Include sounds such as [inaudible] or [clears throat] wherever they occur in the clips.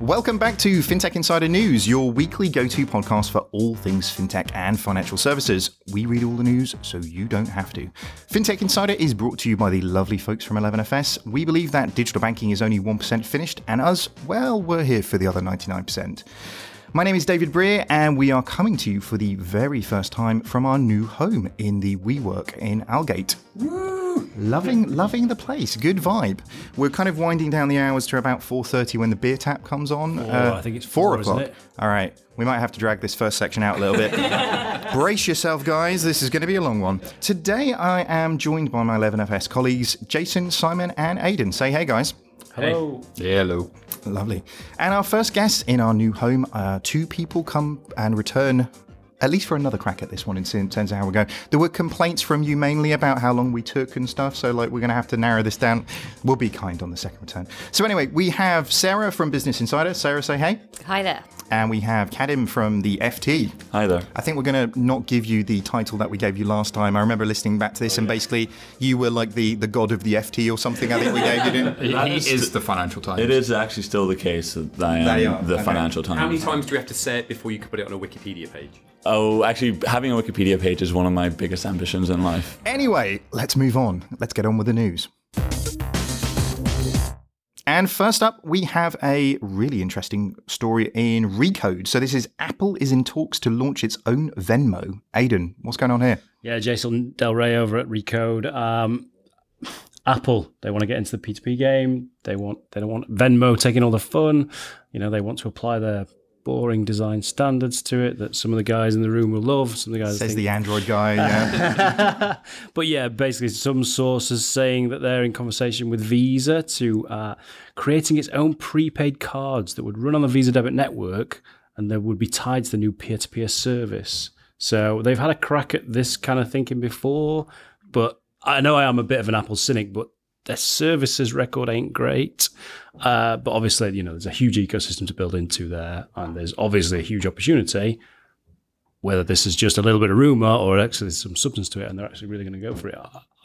Welcome back to FinTech Insider News, your weekly go to podcast for all things fintech and financial services. We read all the news so you don't have to. FinTech Insider is brought to you by the lovely folks from 11FS. We believe that digital banking is only 1% finished, and us, well, we're here for the other 99%. My name is David Brear, and we are coming to you for the very first time from our new home in the WeWork in Aldgate. Loving, loving the place. Good vibe. We're kind of winding down the hours to about 4:30 when the beer tap comes on. Four, I think it's four four, isn't o'clock. it? All right, we might have to drag this first section out a little bit. [laughs] Brace yourself, guys. This is going to be a long one. Today, I am joined by my 11FS colleagues, Jason, Simon, and Aidan. Say hey, guys. Hello. Hello. Lovely. And our first guest in our new home, uh, two people come and return. At least for another crack at this one in terms of how we go. There were complaints from you mainly about how long we took and stuff, so like we're going to have to narrow this down. We'll be kind on the second return. So anyway, we have Sarah from Business Insider. Sarah, say hey. Hi there. And we have Kadhim from the FT. Hi there. I think we're going to not give you the title that we gave you last time. I remember listening back to this, oh, and basically you were like the, the god of the FT or something. I think we gave you. Didn't? [laughs] That He is is the Financial Times. It is actually still the case that I am the okay. Financial Times. How many times do we have to say it before you can put it on a Wikipedia page? Oh, actually, having a Wikipedia page is one of my biggest ambitions in life. Anyway, let's move on. Let's get on with the news. And first up, we have a really interesting story in Recode. So this is Apple is in talks to launch its own Venmo. Aidan, what's going on here? Yeah, Jason Del Rey over at Recode. Um, Apple, they want to get into the P2P game. They want they don't want Venmo taking all the fun. You know, they want to apply their boring design standards to it that some of the guys in the room will love. Some of the guys Says think the Android guy. Yeah. [laughs] but yeah, basically, some sources saying that they're in conversation with Visa to uh, creating its own prepaid cards that would run on the Visa debit network and that would be tied to the new peer to peer service. So they've had a crack at this kind of thinking before, but I know I am a bit of an Apple cynic, but their services record ain't great. Uh, but obviously, you know, there's a huge ecosystem to build into there, and there's obviously a huge opportunity whether this is just a little bit of rumor or actually some substance to it and they're actually really going to go for it,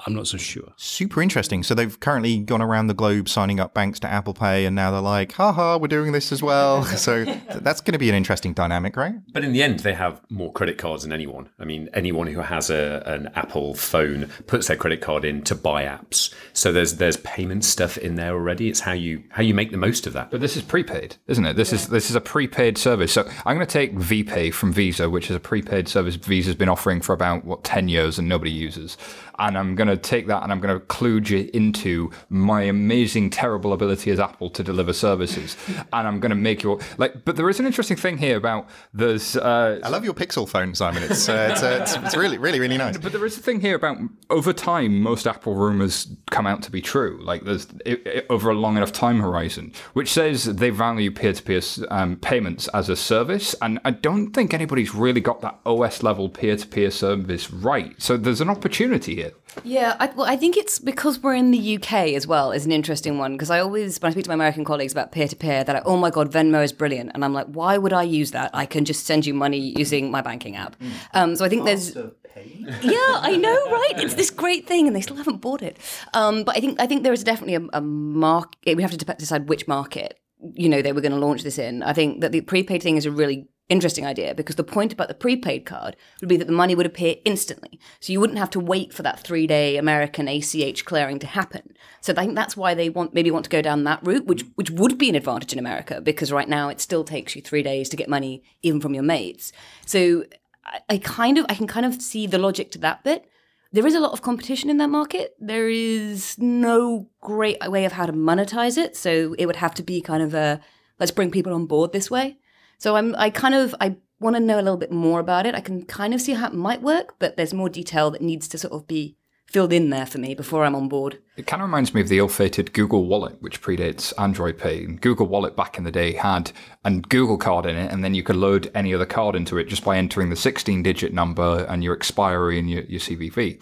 I'm not so sure. Super interesting. So they've currently gone around the globe signing up banks to Apple Pay, and now they're like, haha, we're doing this as well. [laughs] So that's going to be an interesting dynamic, right? But in the end, they have more credit cards than anyone. I mean, anyone who has a, an Apple phone puts their credit card in to buy apps. So there's there's payment stuff in there already. It's how you how you make the most of that. But this is prepaid, isn't it? This is this is a prepaid service. So I'm going to take VPay from Visa, which is a prepaid service Visa's been offering for about what ten years and nobody uses. And I'm going to take that and I'm going to kludge it into my amazing, terrible ability as Apple to deliver services. [laughs] And I'm going to make your like. But there is an interesting thing here about there's. Uh, I love your Pixel phone, Simon. It's uh, it's, uh, it's, it's really, really, really nice. but there is a thing here about over time, most Apple rumors come out to be true. Like there's i i over a long enough time horizon, which says they value peer-to-peer um, payments as a service, and I don't think anybody's really got that OS level peer-to-peer service right. So there's an opportunity here. Yeah, I, well, I think it's because we're in the UK as well is an interesting one because I always, when I speak to my American colleagues about peer to peer, they're like, "Oh my god, Venmo is brilliant," and I'm like, "Why would I use that? I can just send you money using my banking app." Um, so I think there's, [laughs] yeah, I know, [laughs] right? It's this great thing, and they still haven't bought it. Um, but I think I think there is definitely a, a market. We have to de- decide which market you know they were going to launch this in. I think that the prepaid thing is a really interesting idea because the point about the prepaid card would be that the money would appear instantly. So you wouldn't have to wait for that three day American ACH clearing to happen. So I think that's why they want maybe want to go down that route, which which would be an advantage in America because right now it still takes you three days to get money even from your mates. So I, I kind of I can kind of see the logic to that bit. There is a lot of competition in that market. There is no great way of how to monetize it. So it would have to be kind of a let's bring people on board this way. So I'm I kind of I want to know a little bit more about it. I can kind of see how it might work, but there's more detail that needs to sort of be filled in there for me before I'm on board. It kind of reminds me of the ill-fated Google Wallet, which predates Android Pay. And Google Wallet back in the day had a Google card in it, and then you could load any other card into it just by entering the 16-digit number and your expiry and your, your CVV.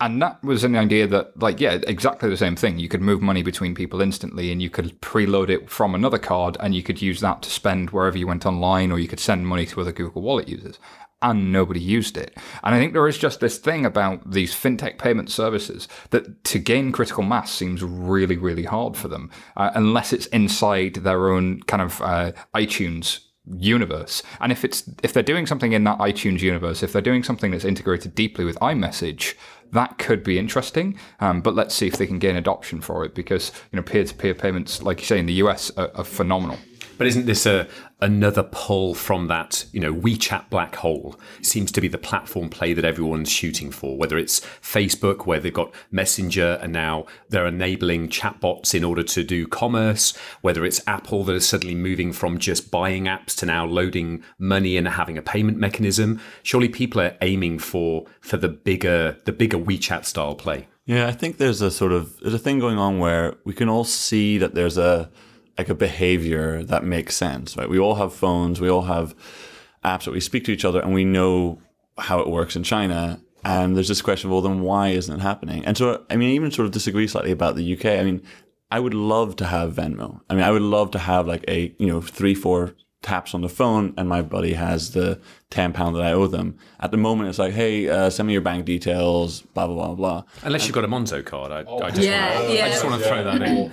And that was an idea that, like, yeah, exactly the same thing. You could move money between people instantly, and you could preload it from another card, and you could use that to spend wherever you went online, or you could send money to other Google Wallet users. And nobody used it. And I think there is just this thing about these fintech payment services that to gain critical mass seems really, really hard for them, uh, unless it's inside their own kind of uh, iTunes universe. And if it's if they're doing something in that iTunes universe, if they're doing something that's integrated deeply with iMessage, that could be interesting. Um, but let's see if they can gain adoption for it because you know peer-to-peer payments, like you say in the US, are, are phenomenal. But isn't this a another pull from that, you know, WeChat black hole? Seems to be the platform play that everyone's shooting for, whether it's Facebook, where they've got Messenger and now they're enabling chatbots in order to do commerce, whether it's Apple that is suddenly moving from just buying apps to now loading money and having a payment mechanism. Surely people are aiming for for the bigger the bigger WeChat style play. Yeah, I think there's a sort of there's a thing going on where we can all see that there's a like a behavior that makes sense, right? We all have phones, we all have apps that we speak to each other, and we know how it works in China. And there's this question of, well, then why isn't it happening? And so, I mean, I even sort of disagree slightly about the UK. I mean, I would love to have Venmo. I mean, I would love to have like a, you know, three, four taps on the phone and my buddy has the 10 pound that I owe them. At the moment, it's like, hey, uh, send me your bank details, blah, blah, blah, blah. Unless you've got a Monzo card. I, I just Yeah, wanna, yeah. I just want to throw that in.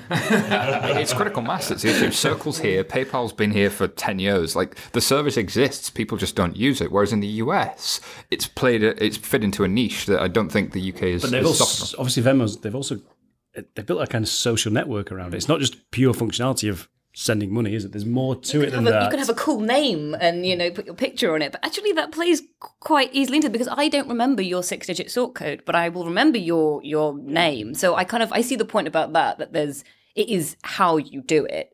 it's critical mass that's the issue. Circle's here, PayPal's been here for 10 years. Like the service exists, people just don't use it. Whereas in the US, it's played, a, it's fit into a niche that I don't think the UK is. But they've is also, obviously Venmo's they've also they've built a kind of social network around it. It's not just pure functionality of sending money, is it? There's more to it than a- that. you could have a cool name and you know put your picture on it, but actually that plays quite easily into it because I don't remember your six-digit sort code, but I will remember your your name. So I kind of I see the point about that that there's it is how you do it.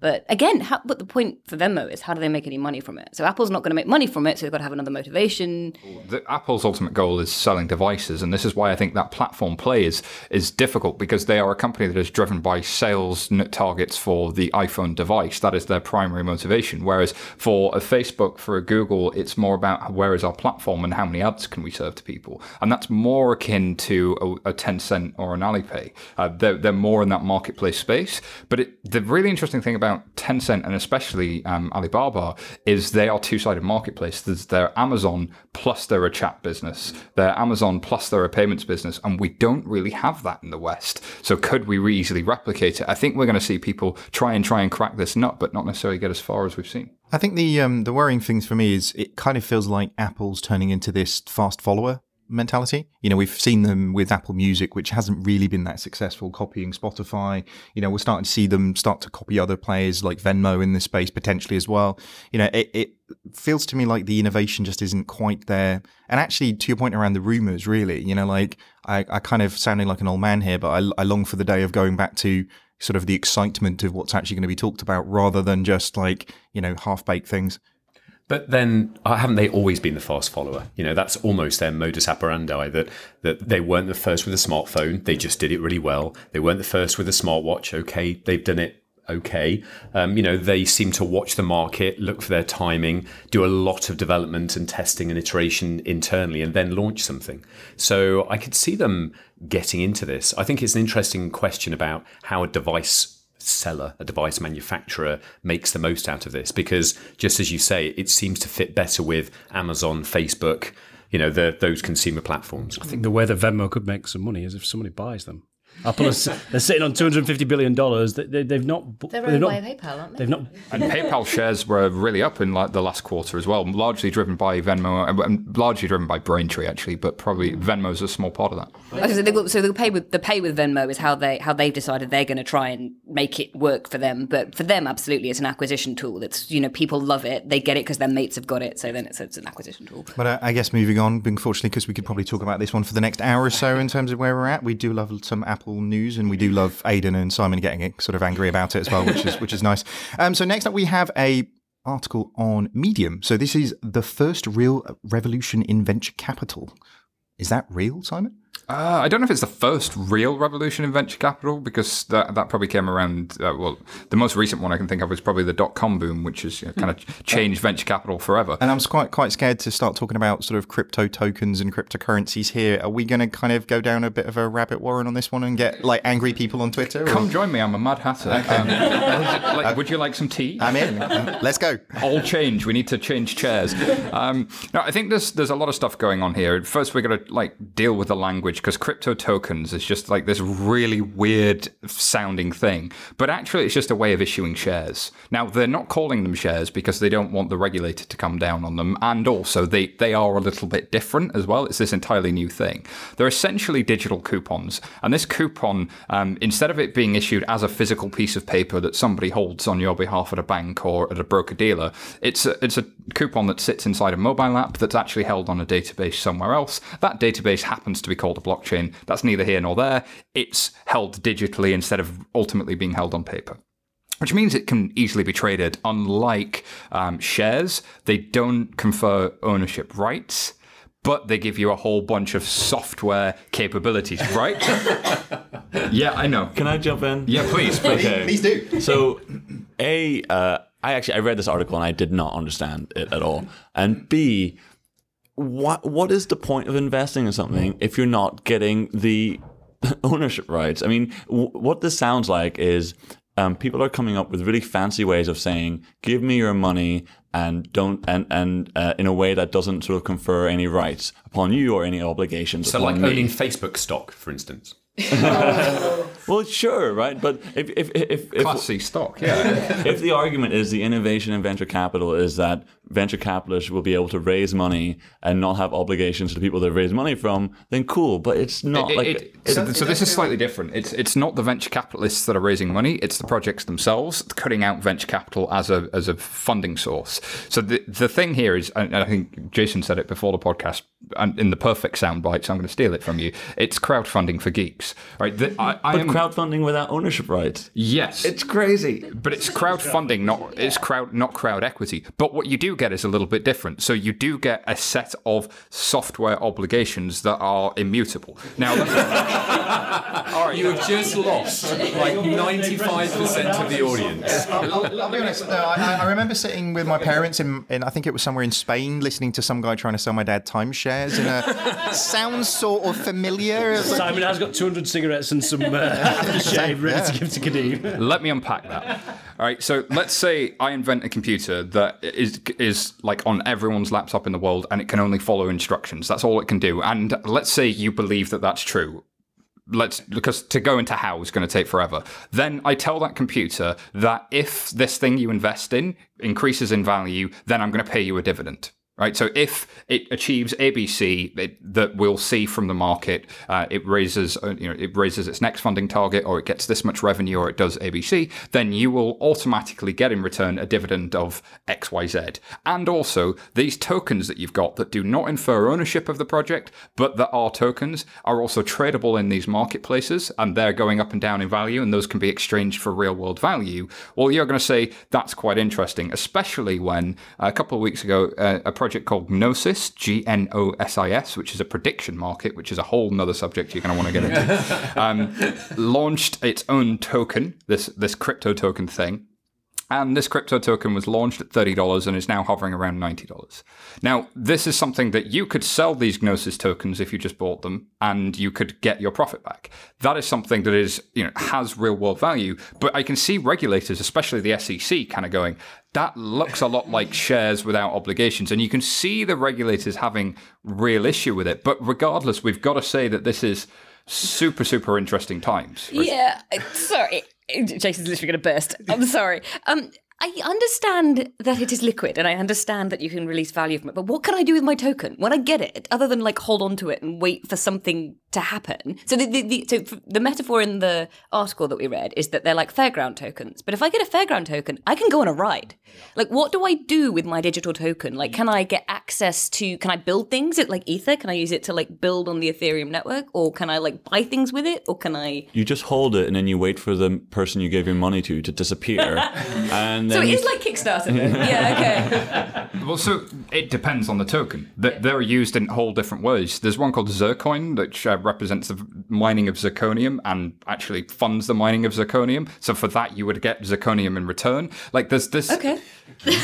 But again, how, but the point for Venmo is how do they make any money from it? So Apple's not going to make money from it, so they've got to have another motivation. the, Apple's ultimate goal is selling devices, and this is why I think that platform play is is difficult because they are a company that is driven by sales targets for the iPhone device. That is their primary motivation. Whereas for a Facebook, for a Google, it's more about where is our platform and how many ads can we serve to people, and that's more akin to a, a Tencent or an Alipay. Uh, they're, they're more in that marketplace space. But it, the really interesting thing about Tencent and especially um, Alibaba is they are two-sided marketplace. There's their Amazon plus they're a chat business. They're Amazon plus they're a payments business, and we don't really have that in the West. So could we easily replicate it? I think we're going to see people try and try and crack this nut, but not necessarily get as far as we've seen. I think the um, the worrying things for me is it kind of feels like Apple's turning into this fast follower mentality. You know, we've seen them with Apple Music, which hasn't really been that successful, copying Spotify. You know, we're starting to see them start to copy other players like Venmo in this space potentially as well. You know, it, it feels to me like the innovation just isn't quite there. And actually, to your point around the rumors, really, you know, like I, I kind of sounding like an old man here, but I, I long for the day of going back to sort of the excitement of what's actually going to be talked about rather than just like, you know, half baked things. But then, uh, haven't they always been the fast follower? You know, that's almost their modus operandi. That that they weren't the first with a smartphone; they just did it really well. They weren't the first with a smartwatch. Okay, they've done it okay. Um, you know, they seem to watch the market, look for their timing, do a lot of development and testing and iteration internally, and then launch something. So I could see them getting into this. I think it's an interesting question about how a device seller, a device manufacturer makes the most out of this because just as you say, it seems to fit better with Amazon, Facebook, you know, the, those consumer platforms. I think the way that Venmo could make some money is if somebody buys them. Apple is they're sitting on two hundred fifty billion dollars. They, they, they've not. They're owned not, by PayPal, aren't they? They've not. And PayPal shares were really up in like the last quarter as well, largely driven by Venmo and largely driven by Braintree actually, but probably Venmo is a small part of that. Okay, so, they go, so the pay with the pay with Venmo is how they how they've decided they're going to try and make it work for them. But for them, absolutely, it's an acquisition tool. It's you know people love it. They get it because their mates have got it. So then it's, it's an acquisition tool. But uh, I guess moving on, unfortunately, because we could probably talk about this one for the next hour or so in terms of where we're at. We do love some Apple news, and we do love Aidan and Simon getting it sort of angry about it as well, which is which is nice. Um, so next up, we have a article on Medium. So this is the first real revolution in venture capital. Is that real, Simon? Uh, I don't know if it's the first real revolution in venture capital because that, that probably came around. Uh, well, the most recent one I can think of is probably the dot com boom, which has you know, kind of changed venture capital forever. And I'm quite quite scared to start talking about sort of crypto tokens and cryptocurrencies here. Are we going to kind of go down a bit of a rabbit warren on this one and get like angry people on Twitter? or- Come join me. I'm a mad hatter. Um, [laughs] like, would you like some tea? I'm in. Let's go. all change. We need to change chairs. Um, no, I think there's there's a lot of stuff going on here. First, we're going to like deal with the language because crypto tokens is just like this really weird sounding thing, but actually it's just a way of issuing shares. Now they're not calling them shares because they don't want the regulator to come down on them, and also they they are a little bit different as well. It's this entirely new thing. They're essentially digital coupons, and this coupon, um, instead of it being issued as a physical piece of paper that somebody holds on your behalf at a bank or at a broker dealer, it's a, it's a coupon that sits inside a mobile app that's actually held on a database somewhere else. That database happens to be called a blockchain. That's neither here nor there. It's held digitally instead of ultimately being held on paper which means it can easily be traded. Unlike um, shares, they don't confer ownership rights, but they give you a whole bunch of software capabilities, right? [laughs] yeah, I know. Can I jump in? Yeah, please, please. Okay. [laughs] Please do. So, a, uh, I actually I read this article and I did not understand it at all. And B, what what is the point of investing in something if you're not getting the [laughs] ownership rights? I mean, w- what this sounds like is um, people are coming up with really fancy ways of saying, "Give me your money." And don't and and uh, in a way that doesn't sort of confer any rights upon you or any obligations So, like me. owning Facebook stock, for instance. [laughs] well, sure, right? But if if if, if Class C stock, yeah. [laughs] if the argument is the innovation in venture capital is that venture capitalists will be able to raise money and not have obligations to the people they raise money from, then cool. But it's not It- like it- so, so this is slightly different. It's it's not the venture capitalists that are raising money; it's the projects themselves cutting out venture capital as a as a funding source. So the the thing here is, and I think Jason said it before the podcast, and in the perfect soundbite. So I'm going to steal it from you. It's crowdfunding for geeks, right? The, I, I but am, crowdfunding without ownership rights. yes, It's crazy. but it's crowdfunding, not it's crowd not crowd equity. But what you do get is a little bit different. So you do get a set of software obligations that are immutable. Now, [laughs] You have just lost like 95% of the audience. I'll, I'll be honest. No, I, I remember sitting with my parents in, in, I think it was somewhere in Spain, listening to some guy trying to sell my dad timeshares, and uh, sounds sort of familiar. Simon has got 200 cigarettes and some uh, [laughs] [laughs] aftershave ready to give to Kadhim. let me unpack that. All right. So let's say I invent a computer that is is like on everyone's laptop in the world, and it can only follow instructions. That's all it can do. And let's say you believe that that's true. Let's because to go into how is going to take forever. Then I tell that computer that if this thing you invest in increases in value, then I'm going to pay you a dividend. Right. So if it achieves ABC it, that we'll see from the market, uh, it raises uh, you know it raises its next funding target, or it gets this much revenue, or it does ABC, then you will automatically get in return a dividend of X Y Z. And also these tokens that you've got that do not infer ownership of the project, but that are tokens, are also tradable in these marketplaces, and they're going up and down in value, and those can be exchanged for real world value. Well, you're going to say that's quite interesting, especially when a couple of weeks ago uh, a project called Gnosis, G N O S I S, which is a prediction market, which is a whole nother subject you're going to want to get into, [laughs] um, launched its own token, this this crypto token thing. And this crypto token was launched at $30 and is now hovering around $90. Now, this is something that you could sell these Gnosis tokens if you just bought them and you could get your profit back. That is something that is, you know, has real world value. But I can see regulators, especially the SEC, kind of going, that looks a lot like shares without obligations. And you can see the regulators having real issue with it. But regardless, we've got to say that this is super, super interesting times. Yeah, sorry. Jason's literally going to burst. I'm sorry. Um, I understand that it is liquid and I understand that you can release value from it, but what can I do with my token when I get it other than like hold on to it and wait for something to happen? So the, the, the, so the metaphor in the article that we read is that they're like fairground tokens. But if I get a fairground token, I can go on a ride. Like, what do I do with my digital token? Like, can I get access to, can I build things? It like Ether? Can I use it to like build on the Ethereum network? Or can I like buy things with it? Or can I. You just hold it and then you wait for the person you gave your money to to disappear. [laughs] and So then it you is like Kickstarter [laughs] yeah, okay. Well, so it depends on the token. Th- They're used in whole different ways. There's one called Zircoin, which uh, represents the mining of zirconium and actually funds the mining of zirconium. So for that, you would get zirconium in return. Like there's this. Okay.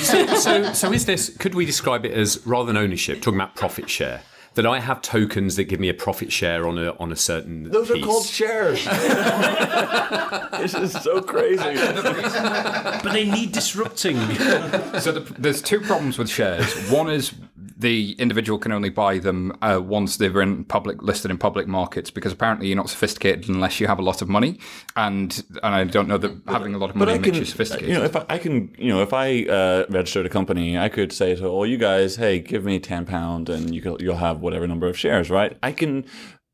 so, so, so is this? Could we describe it as rather than ownership, talking about profit share? That I have tokens that give me a profit share on a on a certain. Those piece. are called shares. [laughs] this is so crazy. But they need disrupting. So the, there's two problems with shares. One is the individual can only buy them uh, once they're in public listed in public markets because apparently you're not sophisticated unless you have a lot of money, and and I don't know that having a lot of money I makes can, you sophisticated. you know, if I, I can, you know, if I uh, registered a company, I could say to all you guys, "Hey, give me ten pound, and you can, you'll have whatever number of shares." Right? I can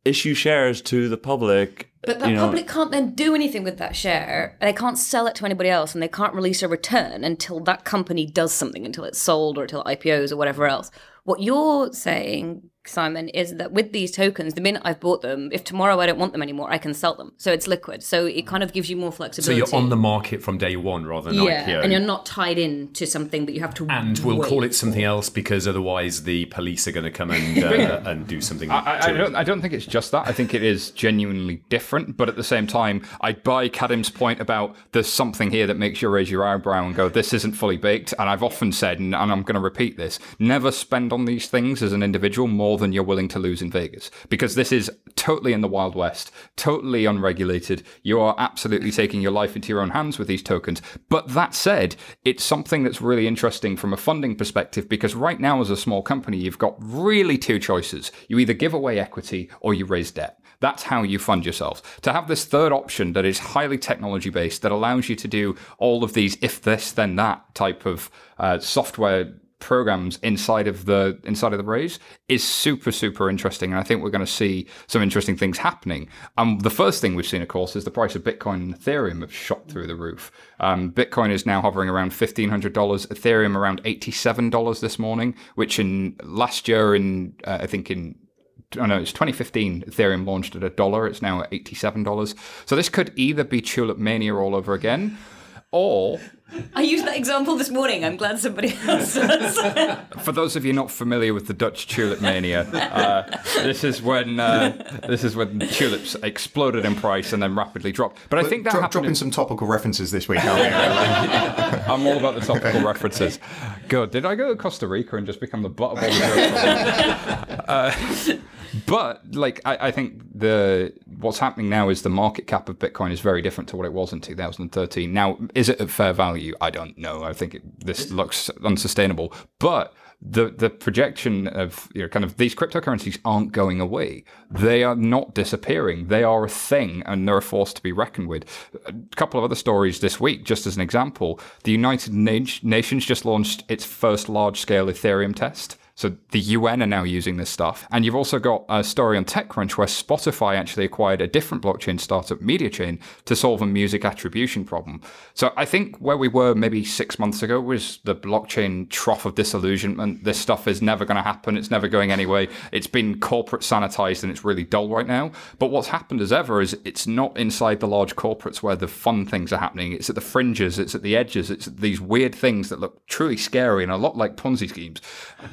issue shares to the public. But that you know, public can't then do anything with that share. They can't sell it to anybody else, and they can't release a return until that company does something, until it's sold or until it IPOs or whatever else. What you're saying, Simon, is that with these tokens, the minute I've bought them, if tomorrow I don't want them anymore, I can sell them. So it's liquid. So it kind of gives you more flexibility. So you're on the market from day one rather than yeah, IPO. and you're not tied in to something that you have to. and we'll wait call it something else because otherwise the police are going to come and [laughs] uh, and do something. I, I to it. don't. I don't think it's just that. I think it is genuinely different. But at the same time, I buy Kadhim's point about there's something here that makes you raise your eyebrow and go, "This isn't fully baked." And I've often said, and, and I'm going to repeat this: never spend on these things as an individual more than you're willing to lose in Vegas, because this is totally in the wild west, totally unregulated. You are absolutely taking your life into your own hands with these tokens. But that said, it's something that's really interesting from a funding perspective because right now, as a small company, you've got really two choices: you either give away equity or you raise debt. That's how you fund yourselves. To have this third option that is highly technology based, that allows you to do all of these if this then that type of uh, software programs inside of the inside of the raise is super super interesting and i think we're going to see some interesting things happening um the first thing we've seen of course is the price of bitcoin and ethereum have shot through the roof um, bitcoin is now hovering around $1500 ethereum around $87 this morning which in last year in uh, i think in I oh, know it's 2015. Ethereum launched at a dollar. It's now at $87. So this could either be Tulip Mania all over again, or I used that example this morning. I'm glad somebody else does. [laughs] for those of you not familiar with the Dutch Tulip Mania, uh, this is when uh, this is when tulips exploded in price and then rapidly dropped. But I think that Dro- happened. dropping in- some topical references this week. aren't we? [laughs] I'm all about the topical references. Good. did I go to Costa Rica and just become the butt of all the jokes? [laughs] but like, I, I think the what's happening now is the market cap of Bitcoin is very different to what it was in 2013. Now, is it at fair value? I don't know. I think it, this looks unsustainable, but the the projection of you know kind of these cryptocurrencies aren't going away. They are not disappearing. They are a thing and they're a force to be reckoned with. A couple of other stories this week, just as an example, the United Na- Nations just launched its first large scale Ethereum test. So the UN are now using this stuff. And you've also got a story on TechCrunch where Spotify actually acquired a different blockchain startup, Mediachain, to solve a music attribution problem. So I think where we were maybe six months ago was the blockchain trough of disillusionment. This stuff is never going to happen. It's never going anyway. It's been corporate sanitized and it's really dull right now. But what's happened as ever is it's not inside the large corporates where the fun things are happening. It's at the fringes, it's at the edges, it's these weird things that look truly scary and a lot like Ponzi schemes.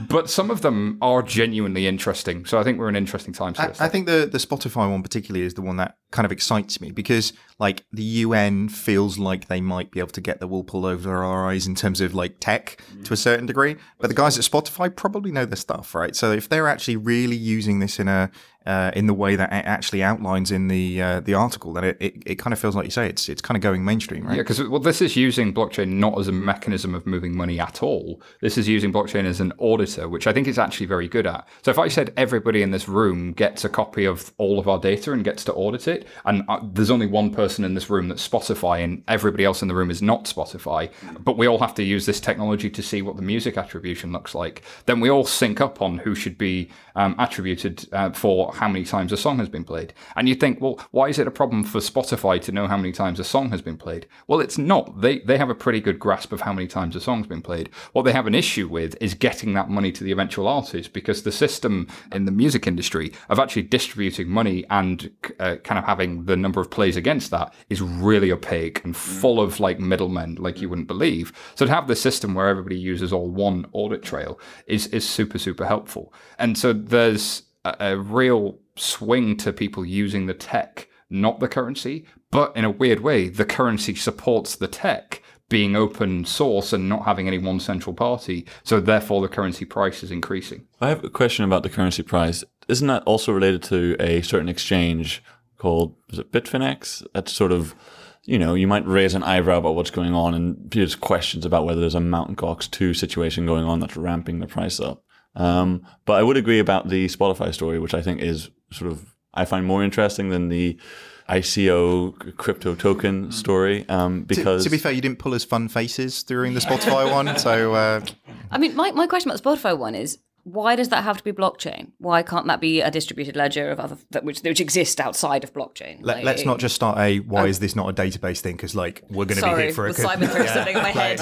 But some of them are genuinely interesting. So I think we're in interesting times I. I think the the Spotify one particularly is the one that kind of excites me because like the UN feels like they might be able to get the wool pulled over our eyes in terms of like tech mm. to a certain degree, but the guys at Spotify probably know their stuff, right? So if they're actually really using this in a uh, in the way that it actually outlines in the uh, the article, That it, it, it kind of feels like you say it's it's kind of going mainstream, right? Yeah, because well, this is using blockchain not as a mechanism of moving money at all. This is using blockchain as an auditor, which I think it's actually very good at. So if I said everybody in this room gets a copy of all of our data and gets to audit it, and uh, there's only one person in this room that's Spotify, and everybody else in the room is not Spotify, but we all have to use this technology to see what the music attribution looks like, then we all sync up on who should be um, attributed uh, for how many times a song has been played. And you think, well, why is it a problem for Spotify to know how many times a song has been played? Well, it's not. They they have a pretty good grasp of how many times a song's been played. What they have an issue with is getting that money to the eventual artist because the system in the music industry of actually distributing money and uh, kind of having the number of plays against that is really opaque and full of like middlemen like you wouldn't believe. So to have this system where everybody uses all one audit trail is is super super helpful. And so there's a, a real swing to people using the tech, not the currency. But in a weird way, the currency supports the tech being open source and not having any one central party. So therefore, the currency price is increasing. I have a question about the currency price. Isn't that also related to a certain exchange called is it Bitfinex? That's sort of you know, you might raise an eyebrow about what's going on and there's questions about whether there's a Mountain Gox 2 situation going on that's ramping the price up. Um, but I would agree about the Spotify story, which I think is sort of, I find more interesting than the ICO crypto token story. Um, because to be fair, you didn't pull as fun faces during the Spotify one, [laughs] so uh, I mean, my, my question about the Spotify one is why does that have to be blockchain? Why can't that be a distributed ledger of other that which which exist outside of blockchain? let, us not just start a why is this not a database thing because like we're going to be Sorry, hit for a will Simon [laughs] throw something in my head?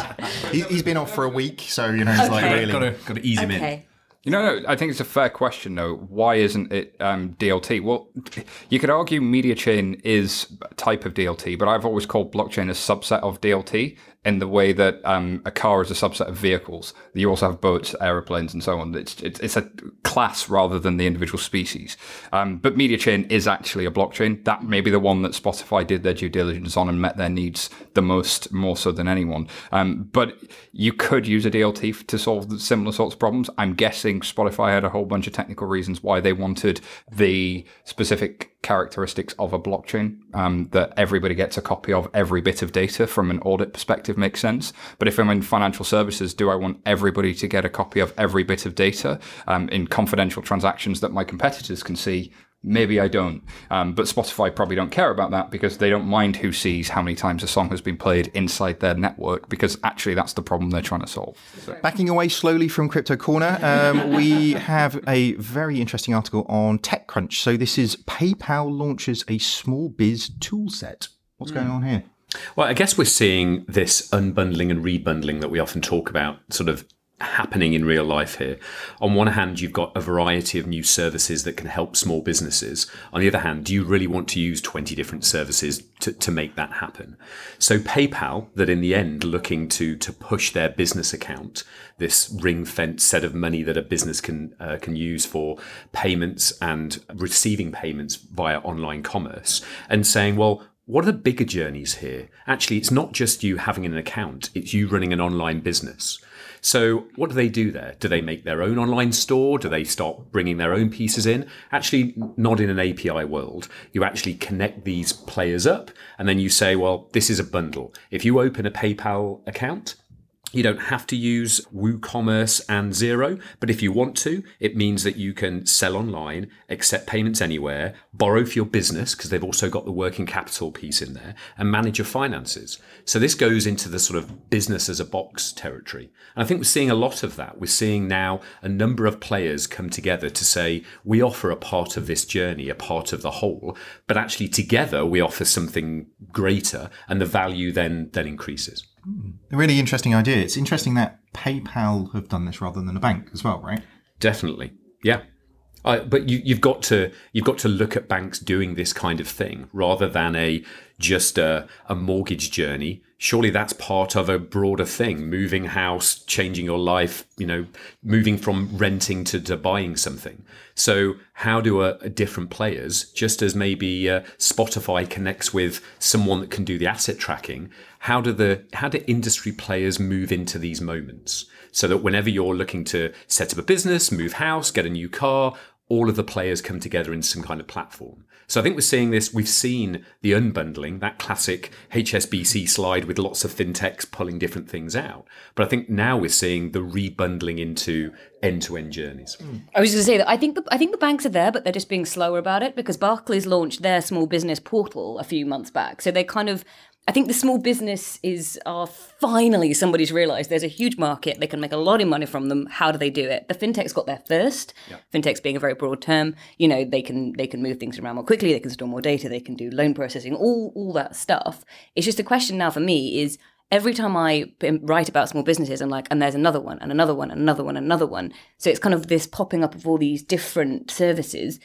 he, he's been off for a week, so you know it's like really. Got to got to ease him in. You know, I think it's a fair question, though. Why isn't it um, DLT? Well, you could argue Mediachain is a type of DLT, but I've always called blockchain a subset of DLT in the way that um, a car is a subset of vehicles. You also have boats, aeroplanes, and so on. It's, it's, it's a class rather than the individual species. Um, but Mediachain is actually a blockchain. That may be the one that Spotify did their due diligence on and met their needs the most, more so than anyone. Um, but you could use a DLT to solve similar sorts of problems. I'm guessing Spotify had a whole bunch of technical reasons why they wanted the specific characteristics of a blockchain um, that everybody gets a copy of every bit of data from an audit perspective makes sense. But if I'm in financial services, do I want everybody to get a copy of every bit of data um, in confidential transactions that my competitors can see? Maybe I don't. Um, but Spotify probably don't care about that because they don't mind who sees how many times a song has been played inside their network because actually that's the problem they're trying to solve. So. Backing away slowly from Crypto Corner, um, [laughs] we have a very interesting article on TechCrunch. So this is PayPal launches a small biz toolset. What's going on here? Well, I guess we're seeing this unbundling and rebundling that we often talk about sort of happening in real life here. On one hand, you've got a variety of new services that can help small businesses. On the other hand, do you really want to use 20 different services to, to make that happen? So PayPal, that in the end looking to to push their business account, this ring fence set of money that a business can uh, can use for payments and receiving payments via online commerce, and saying, well, what are the bigger journeys here? Actually, it's not just you having an account, it's you running an online business. So, what do they do there? Do they make their own online store? Do they start bringing their own pieces in? Actually, not in an API world. You actually connect these players up and then you say, well, this is a bundle. If you open a PayPal account, you don't have to use WooCommerce and Xero, but if you want to, it means that you can sell online, accept payments anywhere, borrow for your business, because they've also got the working capital piece in there, and manage your finances. So this goes into the sort of business as a box territory. And I think we're seeing a lot of that. We're seeing now a number of players come together to say, we offer a part of this journey, a part of the whole, but actually together we offer something greater, and the value then then increases. A really interesting idea. It's interesting that PayPal have done this rather than a bank as well, right? Definitely, yeah. Uh, but you, you've got to you've got to look at banks doing this kind of thing rather than a just a, a mortgage journey. Surely that's part of a broader thing: moving house, changing your life. You know, moving from renting to, to buying something. So how do a, a different players, just as maybe uh, Spotify connects with someone that can do the asset tracking? How do the how do industry players move into these moments so that whenever you're looking to set up a business, move house, get a new car, all of the players come together in some kind of platform. So I think we're seeing this. We've seen the unbundling, that classic HSBC slide with lots of fintechs pulling different things out. But I think now we're seeing the rebundling into end-to-end journeys. I was going to say that I think the I think the banks are there, but they're just being slower about it because Barclays launched their small business portal a few months back. So they kind of I think the small business is are finally somebody's realised there's a huge market. They can make a lot of money from them. How do they do it? The fintechs got there first. Fintechs being a very broad term, you know, they can they can move things around more quickly. They can store more data. They can do loan processing. All all that stuff. It's just a question now for me is every time I write about small businesses, I'm like, and there's another one, and another one, and another one, and another one. So it's kind of this popping up of all these different services.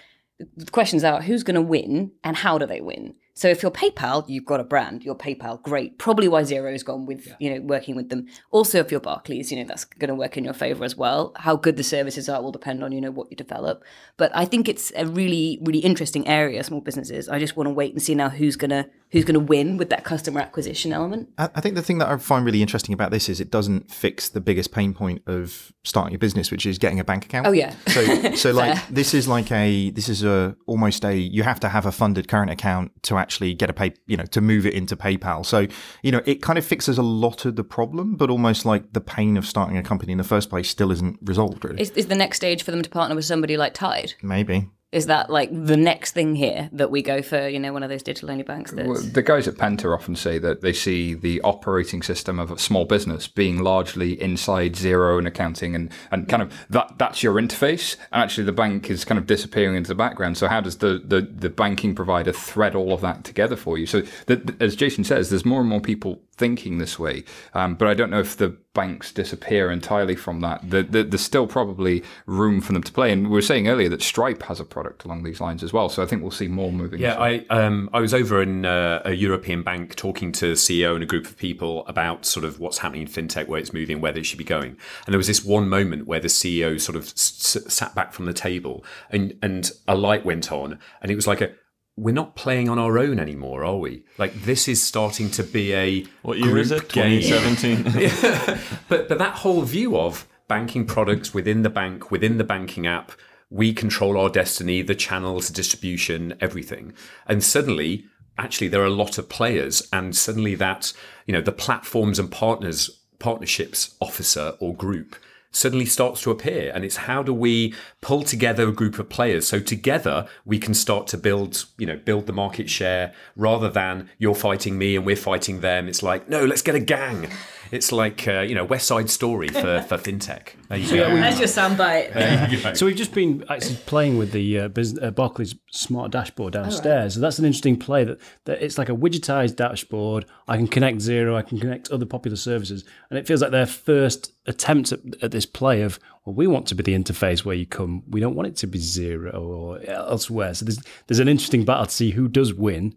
The questions are who's going to win and how do they win? So if you're PayPal, you've got a brand. You're PayPal, great. Probably why Xero's gone with you know working with them. Also, if you're Barclays, you know that's going to work in your favor as well. How good the services are will depend on you know what you develop. But I think it's a really really interesting area. Small businesses. I just want to wait and see now who's gonna who's gonna win with that customer acquisition element. I I think the thing that I find really interesting about this is it doesn't fix the biggest pain point of starting a business, which is getting a bank account. Oh, yeah. So, so [laughs] like this is like a this is a almost a you have to have a funded current account to actually get a pay you know to move it into PayPal. So you know it kind of fixes a lot of the problem, but almost like the pain of starting a company in the first place still isn't resolved. Really, Is, is the next stage for them to partner with somebody like Tide? maybe. Is that like the next thing here that we go for? You know, one of those digital only banks. Well, the guys at Penta often say that they see the operating system of a small business being largely inside Xero and accounting and, and kind of that that's your interface and actually the bank is kind of disappearing into the background so how does the, the, the banking provider thread all of that together for you so that, as Jason says there's more and more people thinking this way um, but I don't know if the banks disappear entirely from that the, the, there's still probably room for them to play and we were saying earlier that Stripe has a product along these lines as well so I think we'll see more moving Yeah, I um, I was over in uh, a European bank talking to the CEO and a group of people about sort of what's happening in fintech, where it's moving, where they should be going. And there was this one moment where the CEO sort of s- sat back from the table and and a light went on, and it was like a. We're not playing on our own anymore, are we? Like this is starting to be a What year is it? game. 2017. [laughs] But but that whole view of banking products within the bank, within the banking app, we control our destiny, the channels, distribution, everything. And suddenly, actually, there are a lot of players, and suddenly that you know the platforms and partners partnerships officer or group suddenly starts to appear and it's how do we pull together a group of players so together we can start to build you know build the market share rather than you're fighting me and we're fighting them. It's like no let's get a gang it's like uh, you know west side story for, [laughs] for fintech there you go That's your soundbite. [laughs] So we've just been actually playing with the uh, business, uh, Barclays smart dashboard downstairs. So that's an interesting play. That, that it's like a widgetized dashboard. I can connect Xero. I can connect other popular services, and it feels like their first attempt at, at this play of well, we want to be the interface where you come. We don't want it to be Xero or elsewhere. So there's there's an interesting battle to see who does win.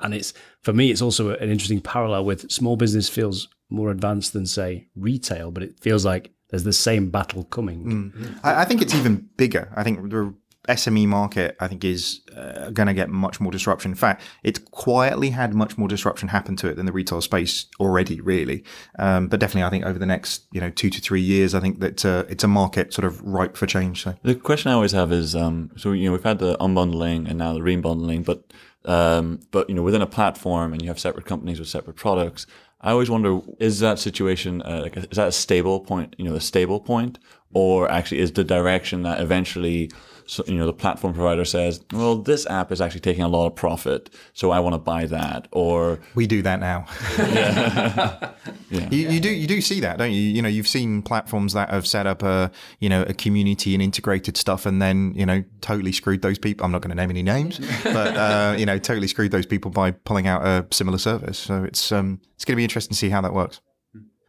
And it's for me, it's also an interesting parallel with small business feels more advanced than say retail, but it feels like there's the same battle coming. I, I think it's even bigger. I think the SME market, I think, is uh, going to get much more disruption. In fact, it's quietly had much more disruption happen to it than the retail space already, really. Um, but definitely, I think over the next you know two to three years, I think that uh, it's a market sort of ripe for change. So The question I always have is, um, so you know, we've had the unbundling and now the rebundling, but um, but you know, within a platform and you have separate companies with separate products. I always wonder: is that situation uh, like is that a stable point? You know, a stable point, or actually is the direction that eventually, so, you know, the platform provider says, "Well, this app is actually taking a lot of profit, so I want to buy that," or we do that now. [laughs] You, you do you do see that, don't you? You know, you've seen platforms that have set up a you know a community and integrated stuff, and then you know totally screwed those people. I'm not going to name any names, but uh, you know totally screwed those people by pulling out a similar service. So it's um it's going to be interesting to see how that works.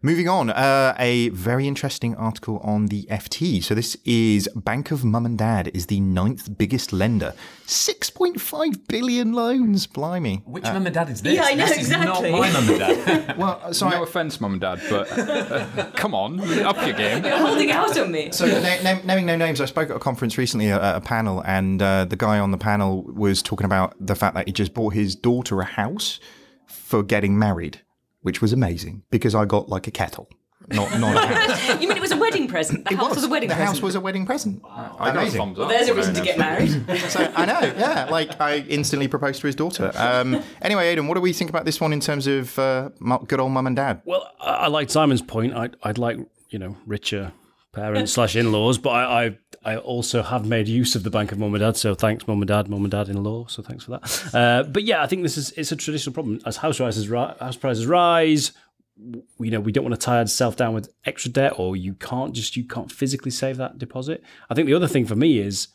Moving on, uh, a very interesting article on the FT. So this is Bank of Mum and Dad is the ninth biggest lender, six point five billion loans. Blimey. which mum and dad is this Yeah, I know, this exactly. is not my mum and dad [laughs] Well, so no I, offense, mum and dad, but uh, come on, up your game. You're holding out on me. So, na- na- naming no names, I spoke at a conference recently at a panel, and uh, the guy on the panel was talking about the fact that he just bought his daughter a house for getting married, which was amazing because I got like a kettle, not not a house. [laughs] you mean it was a wedding present? The house was, a wedding the present. house was a wedding present. I got Amazing. thumbs up. There's a reason to get married. So I know, yeah. Like I instantly proposed to his daughter. Um, anyway, Aidan, what do we think about this one in terms of uh, good old mum and dad? Well, I, I like Simon's point. I'd, I'd like you know richer parents slash in laws, but I, I I also have made use of the bank of mum and dad. So thanks, mum and dad, mum and dad in law. So thanks for that. Uh, but yeah, I think this is it's a traditional problem as house prices ri- house prices rise. You know, we don't want to tie ourselves down with extra debt, or you can't just you can't physically save that deposit. I think the other thing for me is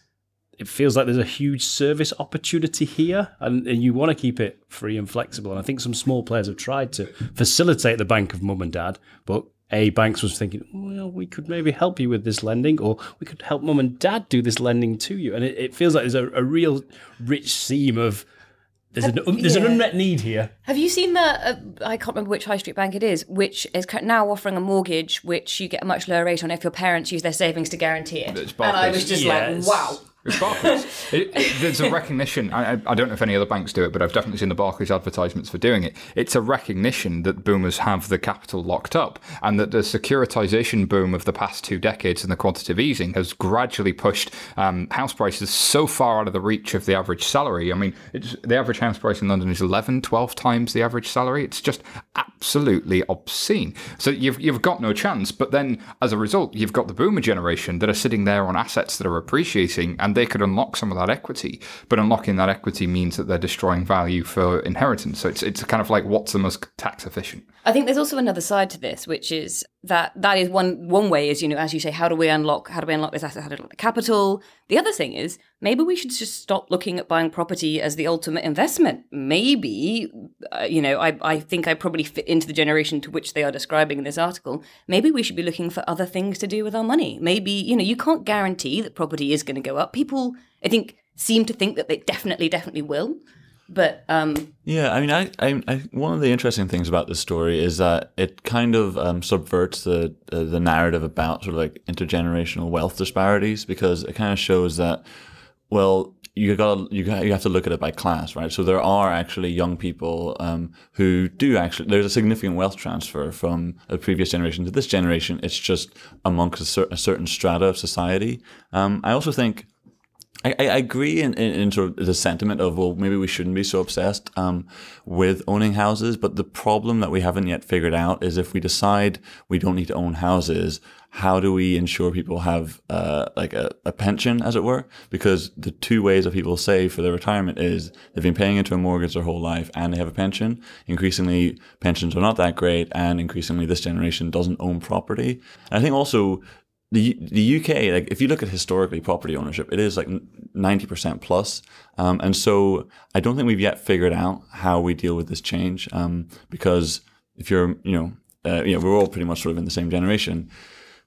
it feels like there's a huge service opportunity here and, and you want to keep it free and flexible. And I think some small players have tried to facilitate the bank of mum and dad, but a banks was thinking, well, we could maybe help you with this lending, or we could help mum and dad do this lending to you. And it, it feels like there's a, a real rich seam of There's an there's an unmet need here. Have you seen the? Uh, I can't remember which high street bank it is, which is now offering a mortgage which you get a much lower rate on if your parents use their savings to guarantee it. And I was just Yes. like, wow. It's Barclays. it, it, there's a recognition. I, I- don't know if any other banks do it, but I've definitely seen the Barclays advertisements for doing it. It's a recognition that boomers have the capital locked up, and that the securitization boom of the past two decades and the quantitative easing has gradually pushed um, house prices so far out of the reach of the average salary. I mean, the average house price in London is 11, 12 times the average salary. It's just absolutely obscene. So you've you've got no chance. But then, as a result, you've got the boomer generation that are sitting there on assets that are appreciating, and they could unlock some of that equity. But unlocking that equity means that they're destroying value for inheritance. So it's it's kind of like what's the most tax efficient. I think there's also another side to this, which is that that is one one way is you know as you say, how do we unlock how do we unlock this asset, how do we unlock capital? The other thing is maybe we should just stop looking at buying property as the ultimate investment. Maybe uh, you know I I think I probably fit into the generation to which they are describing in this article. Maybe we should be looking for other things to do with our money. Maybe you know you can't guarantee that property is going to go up. People I think seem to think that they definitely definitely will. But um, Yeah, I mean, I, I, I, one of the interesting things about this story is that it kind of um, subverts the uh, the narrative about sort of like intergenerational wealth disparities because it kind of shows that, well, you got you got, you have to look at it by class, right? So there are actually young people um, who do actually there's a significant wealth transfer from a previous generation to this generation. It's just amongst a, cer- a certain strata of society. Um, I also think. I, I agree in, in, in sort of the sentiment of well maybe we shouldn't be so obsessed um, with owning houses but the problem that we haven't yet figured out is if we decide we don't need to own houses how do we ensure people have uh, like a, a pension as it were? Because the two ways that people save for their retirement is they've been paying into a mortgage their whole life and they have a pension. Increasingly pensions are not that great and increasingly this generation doesn't own property. And I think also the the UK, like if you look at historically property ownership, it is like ninety percent plus, um, and so I don't think we've yet figured out how we deal with this change. Um, because if you're, you know, uh, we're all pretty much sort of in the same generation.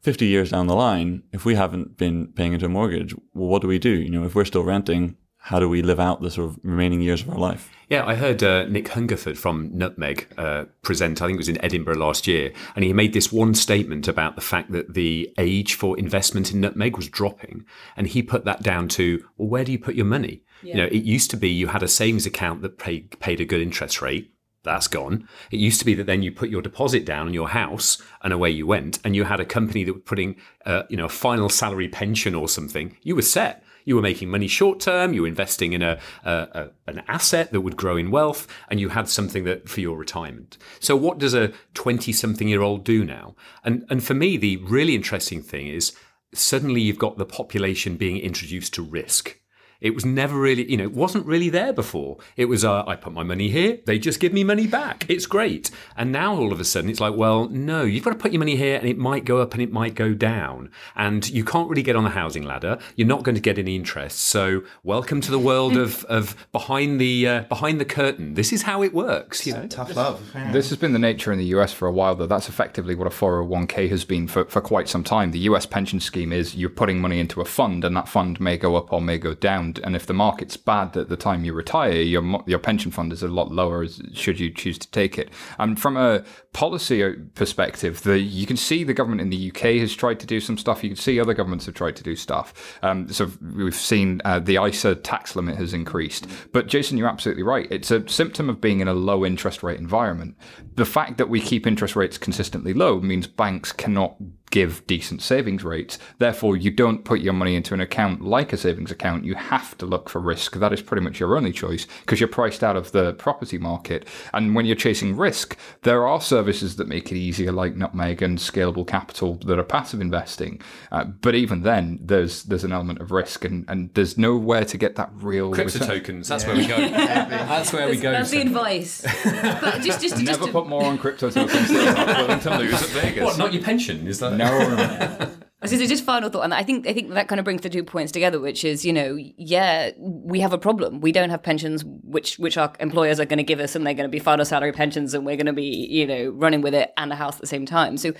Fifty years down the line, if we haven't been paying into a mortgage, well, what do we do? You know, if we're still renting, how do we live out the sort of remaining years of our life? Yeah, I heard uh, Nick Hungerford from Nutmeg uh, present, I think it was in Edinburgh last year, and he made this one statement about the fact that the age for investment in nutmeg was dropping. And he put that down to, well, where do you put your money? You know, it used to be you had a savings account that paid, paid a good interest rate. That's gone. It used to be that then you put your deposit down on your house and away you went, and you had a company that was putting, uh, you know, a final salary pension or something. You were set. You were making money short term. You were investing in a, a, a an asset that would grow in wealth, and you had something that for your retirement. So, what does a twenty-something-year-old do now? And and for me, the really interesting thing is suddenly you've got the population being introduced to risk. It was never really, you know, it wasn't really there before. It was, uh, I put my money here, they just give me money back. It's great. And now all of a sudden it's like, well, no, you've got to put your money here and it might go up and it might go down. And you can't really get on the housing ladder. You're not going to get any interest. So welcome to the world of, of behind the uh, behind the curtain. This is how it works. You know? Tough love. This has been the nature in the US for a while, though. That's effectively what a 401k has been for, for quite some time. The US pension scheme is you're putting money into a fund, and that fund may go up or may go down. And if the market's bad at the time you retire, your your pension fund is a lot lower should you choose to take it. And from a policy uh, perspective, the you can see the government in the UK has tried to do some stuff. You can see other governments have tried to do stuff. Um, so we've seen uh, the ISA tax limit has increased. But Jason, you're absolutely right. It's a symptom of being in a low interest rate environment. The fact that we keep interest rates consistently low means banks cannot give decent savings rates. Therefore, you don't put your money into an account like a savings account. You have to look for risk. That is pretty much your only choice because you're priced out of the property market. And when you're chasing risk, there are services that make it easier, like Nutmeg and Scalable Capital, that are passive investing. Uh, but even then, there's there's an element of risk, and, and there's nowhere to get that real Crypto return. tokens. That's where we go. [laughs] that's where we go. that's the advice. but just, just, just Never to- put more on crypto tokens than you're not willing to lose at Vegas. What? Not your pension? Is that? no. [laughs] So so just final thought, and I think I think that kind of brings the two points together, which is you know, yeah, we have a problem. We don't have pensions, which which our employers are going to give us, and they're going to be final salary pensions, and we're going to be you know running with it and a house at the same time. So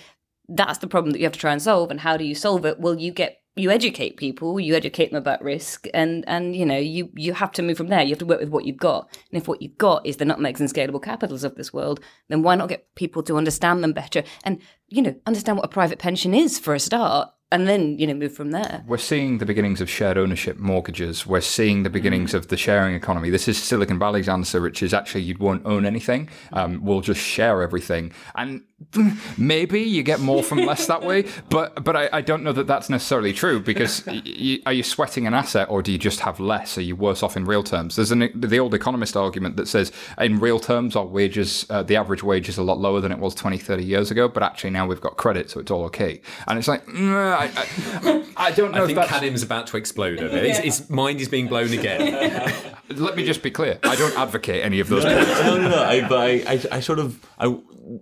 that's the problem that you have to try and solve. And how do you solve it? Well, you get you educate people, you educate them about risk, and and you know you you have to move from there. You have to work with what you've got, and if what you've got is the nutmegs and scalable capitals of this world, then why not get people to understand them better and you know understand what a private pension is for a start, and then you know move from there. We're seeing the beginnings of shared ownership mortgages. We're seeing the beginnings of the sharing economy. This is Silicon Valley's answer, which is actually you won't own anything. Um, we'll just share everything, and maybe you get more from less that way. [laughs] But but I, I don't know that that's necessarily true because [laughs] y- y- are you sweating an asset or do you just have less? Are you worse off in real terms? There's an, the old economist argument that says in real terms our wages, uh, the average wage is a lot lower than it was 20, 30 years ago, but actually now we've got credit, so it's all okay. And it's like mm, I, I, [laughs] I don't know I think that's. Kadhim's about to explode over it. His, his mind is being blown again. Let me just be clear. I don't advocate any of those points. no, no, no. I, but I, I, I sort of, I,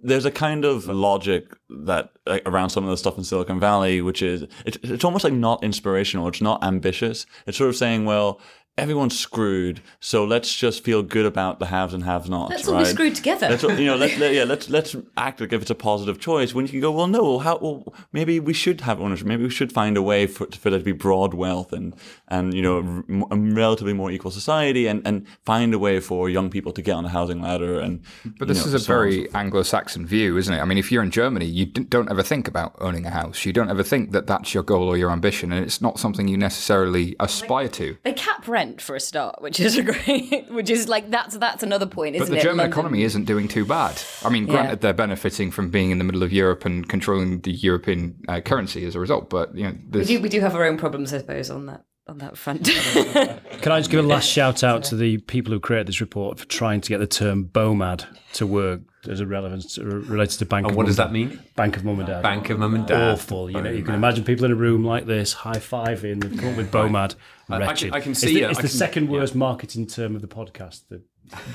there's a kind of logic that like, around some of the stuff in Silicon Valley, which is, it's, it's almost like not inspirational. It's not ambitious. It's sort of saying, well, everyone's screwed, so let's just feel good about the haves and have-nots. Let's right? all be screwed together. Let's, you know, let's [laughs] let, yeah, let's let's act like if it's a positive choice. When you can go, well, no, how? Well, maybe we should have ownership. Maybe we should find a way for, for there to be broad wealth and and you know a relatively more equal society, and and find a way for young people to get on the housing ladder. And But this know, is a so on and so very Anglo-Saxon view, isn't it? I mean, if you're in Germany, you d- don't ever think about owning a house. You don't ever think that that's your goal or your ambition, and it's not something you necessarily aspire to. They cap rent for a start, which is a [laughs] great, which is like that's that's another point, isn't But the it? German London- economy isn't doing too bad. I mean, granted, they're benefiting from being in the middle of Europe and controlling the European uh, currency as a result. But you know, We do we do have our own problems, I suppose, on that on that front. [laughs] Can I just give a last shout out to the people who created this report for trying to get the term BOMAD to work as a relevance related to bank. And of what Mum does that mean? Bank of Mum and Dad. Bank of Mum and Dad. Awful. You know, you can imagine people in a room like this high fiving. They've come up with BOMAD. I can- I can It's see the, it. it's I the can- second worst marketing term of the podcast. The-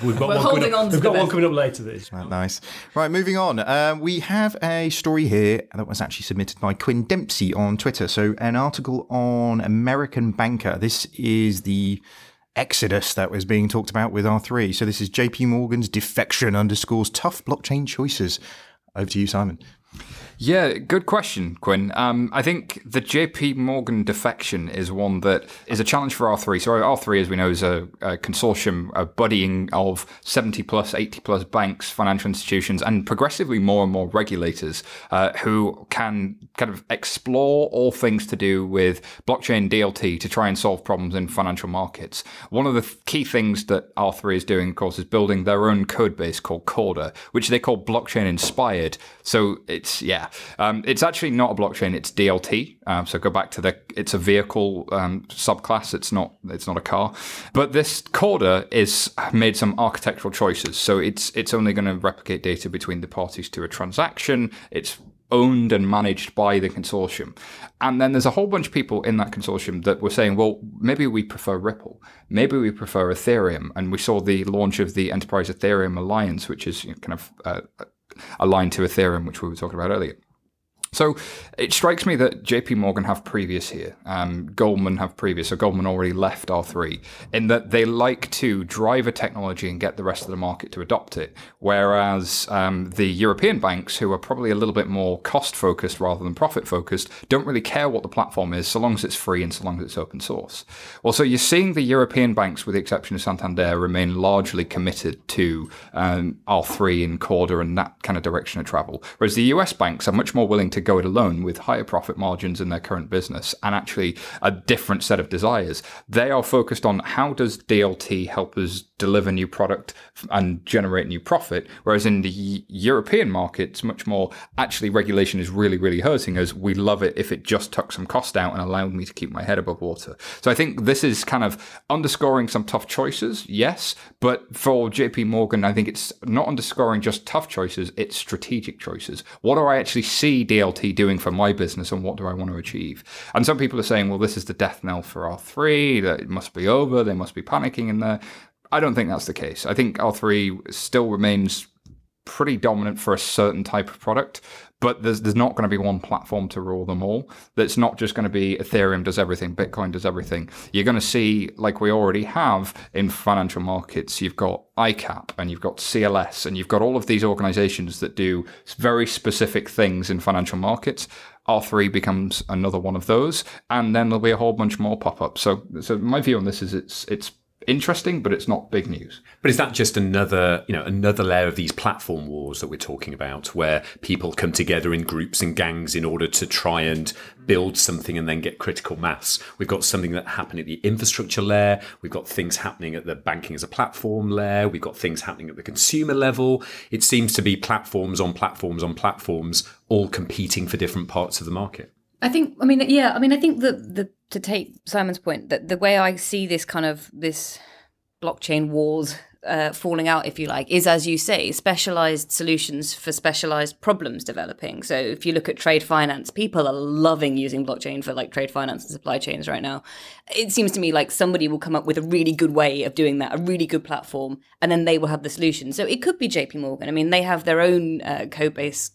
We've got We're one holding coming up, on to We've got one coming up later. That is. Nice. Right, moving on. Um, we have a story here that was actually submitted by Quinn Dempsey on Twitter. So, an article on American Banker. This is the exodus that was being talked about with R3. So, this is JP Morgan's defection underscores tough blockchain choices. Over to you, Simon. Yeah, good question, Quinn. Um, I think the JP Morgan defection is one that is a challenge for R3. So R3, as we know, is a, a consortium, a buddying of 70 plus, 80 plus banks, financial institutions, and progressively more and more regulators uh, who can kind of explore all things to do with blockchain DLT to try and solve problems in financial markets. One of the key things that R3 is doing, of course, is building their own code base called Corda, which they call blockchain inspired. So it's, yeah, um, it's actually not a blockchain; it's DLT. Um, so go back to the it's a vehicle um, subclass. It's not it's not a car. But this Corda is made some architectural choices. So it's it's only going to replicate data between the parties to a transaction. It's owned and managed by the consortium. And then there's a whole bunch of people in that consortium that were saying, well, maybe we prefer Ripple. Maybe we prefer Ethereum. And we saw the launch of the Enterprise Ethereum Alliance, which is kind of uh, aligned to Ethereum, which we were talking about earlier. So it strikes me that JP Morgan have previous here. Um, Goldman have previous. So Goldman already left R3 in that they like to drive a technology and get the rest of the market to adopt it. Whereas um, the European banks, who are probably a little bit more cost focused rather than profit focused, don't really care what the platform is so long as it's free and so long as it's open source. Well, so you're seeing the European banks, with the exception of Santander, remain largely committed to um, R3 and Corda and that kind of direction of travel. Whereas the US banks are much more willing to go it alone with higher profit margins in their current business and actually a different set of desires. They are focused on how does DLT help us deliver new product and generate new profit. Whereas in the European market, it's much more actually regulation is really, really hurting us. We love it if it just took some cost out and allowed me to keep my head above water. So I think this is kind of underscoring some tough choices, yes. But for JP Morgan, I think it's not underscoring just tough choices, it's strategic choices. What do I actually see DLT doing for my business and what do I want to achieve? And some people are saying, well, this is the death knell for R3, that it must be over, they must be panicking in there. I don't think that's the case. I think R3 still remains pretty dominant for a certain type of product, but there's there's not going to be one platform to rule them all. That's not just going to be Ethereum does everything, Bitcoin does everything. You're going to see, like we already have in financial markets, you've got ICAP and you've got CLS and you've got all of these organizations that do very specific things in financial markets. R3 becomes another one of those, and then there'll be a whole bunch more pop ups. So, so my view on this is it's it's interesting, but it's not big news. But is that just another, you know, another layer of these platform wars that we're talking about, where people come together in groups and gangs in order to try and build something and then get critical mass? We've got something that happened at the infrastructure layer. We've got things happening at the banking as a platform layer. We've got things happening at the consumer level. It seems to be platforms on platforms on platforms, all competing for different parts of the market. I think. I mean, yeah. I mean, I think that the to take Simon's point that the way I see this kind of this blockchain wars uh, falling out, if you like, is as you say, specialized solutions for specialized problems developing. So if you look at trade finance, people are loving using blockchain for like trade finance and supply chains right now. It seems to me like somebody will come up with a really good way of doing that, a really good platform, and then they will have the solution. So it could be JP Morgan. I mean, they have their own uh, code base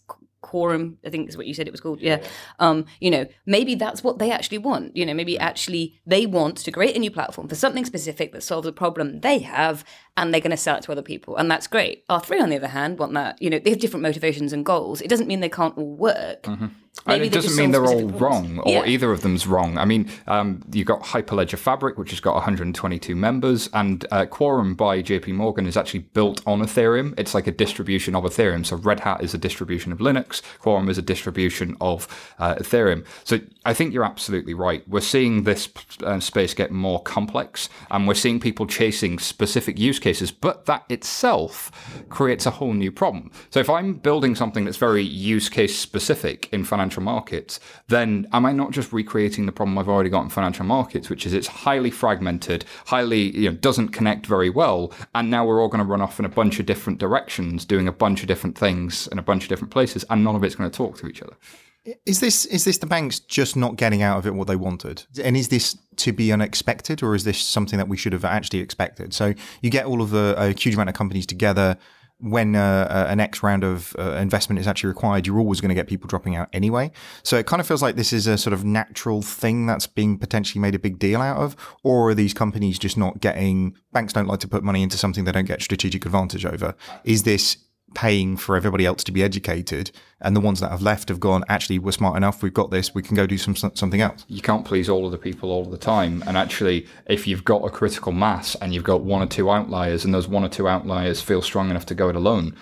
quorum i think is what you said it was called yeah. Um you know maybe that's what they actually want you know maybe actually they want to create a new platform for something specific that solves a problem they have and they're going to sell it to other people and that's great r3 on the other hand want that you know they have different motivations and goals it doesn't mean they can't all work mm-hmm. And it doesn't mean they're all wrong, or yeah. either of them's wrong. I mean, um, you've got Hyperledger Fabric, which has got 122 members, and uh, Quorum by JP Morgan is actually built on Ethereum. It's like a distribution of Ethereum. So Red Hat is a distribution of Linux, Quorum is a distribution of uh, Ethereum. So I think you're absolutely right. We're seeing this uh, space get more complex, and we're seeing people chasing specific use cases, but that itself creates a whole new problem. So if I'm building something that's very use case specific in financial markets, then am I not just recreating the problem I've already got in financial markets, which is it's highly fragmented, highly, you know, doesn't connect very well, and now we're all going to run off in a bunch of different directions, doing a bunch of different things in a bunch of different places, and none of it's going to talk to each other. Is this is this the banks just not getting out of it what they wanted? And is this to be unexpected, or is this something that we should have actually expected? So you get all of the a huge amount of companies together when uh, uh, a next round of uh, investment is actually required, you're always going to get people dropping out anyway. So it kind of feels like this is a sort of natural thing that's being potentially made a big deal out of, or are these companies just not getting? Banks don't like to put money into something they don't get strategic advantage over. Is this paying for everybody else to be educated, and the ones that have left have gone. Actually, we're smart enough. We've got this. We can go do some something else. You can't please all of the people all of the time. And actually, if you've got a critical mass and you've got one or two outliers, and those one or two outliers feel strong enough to go it alone,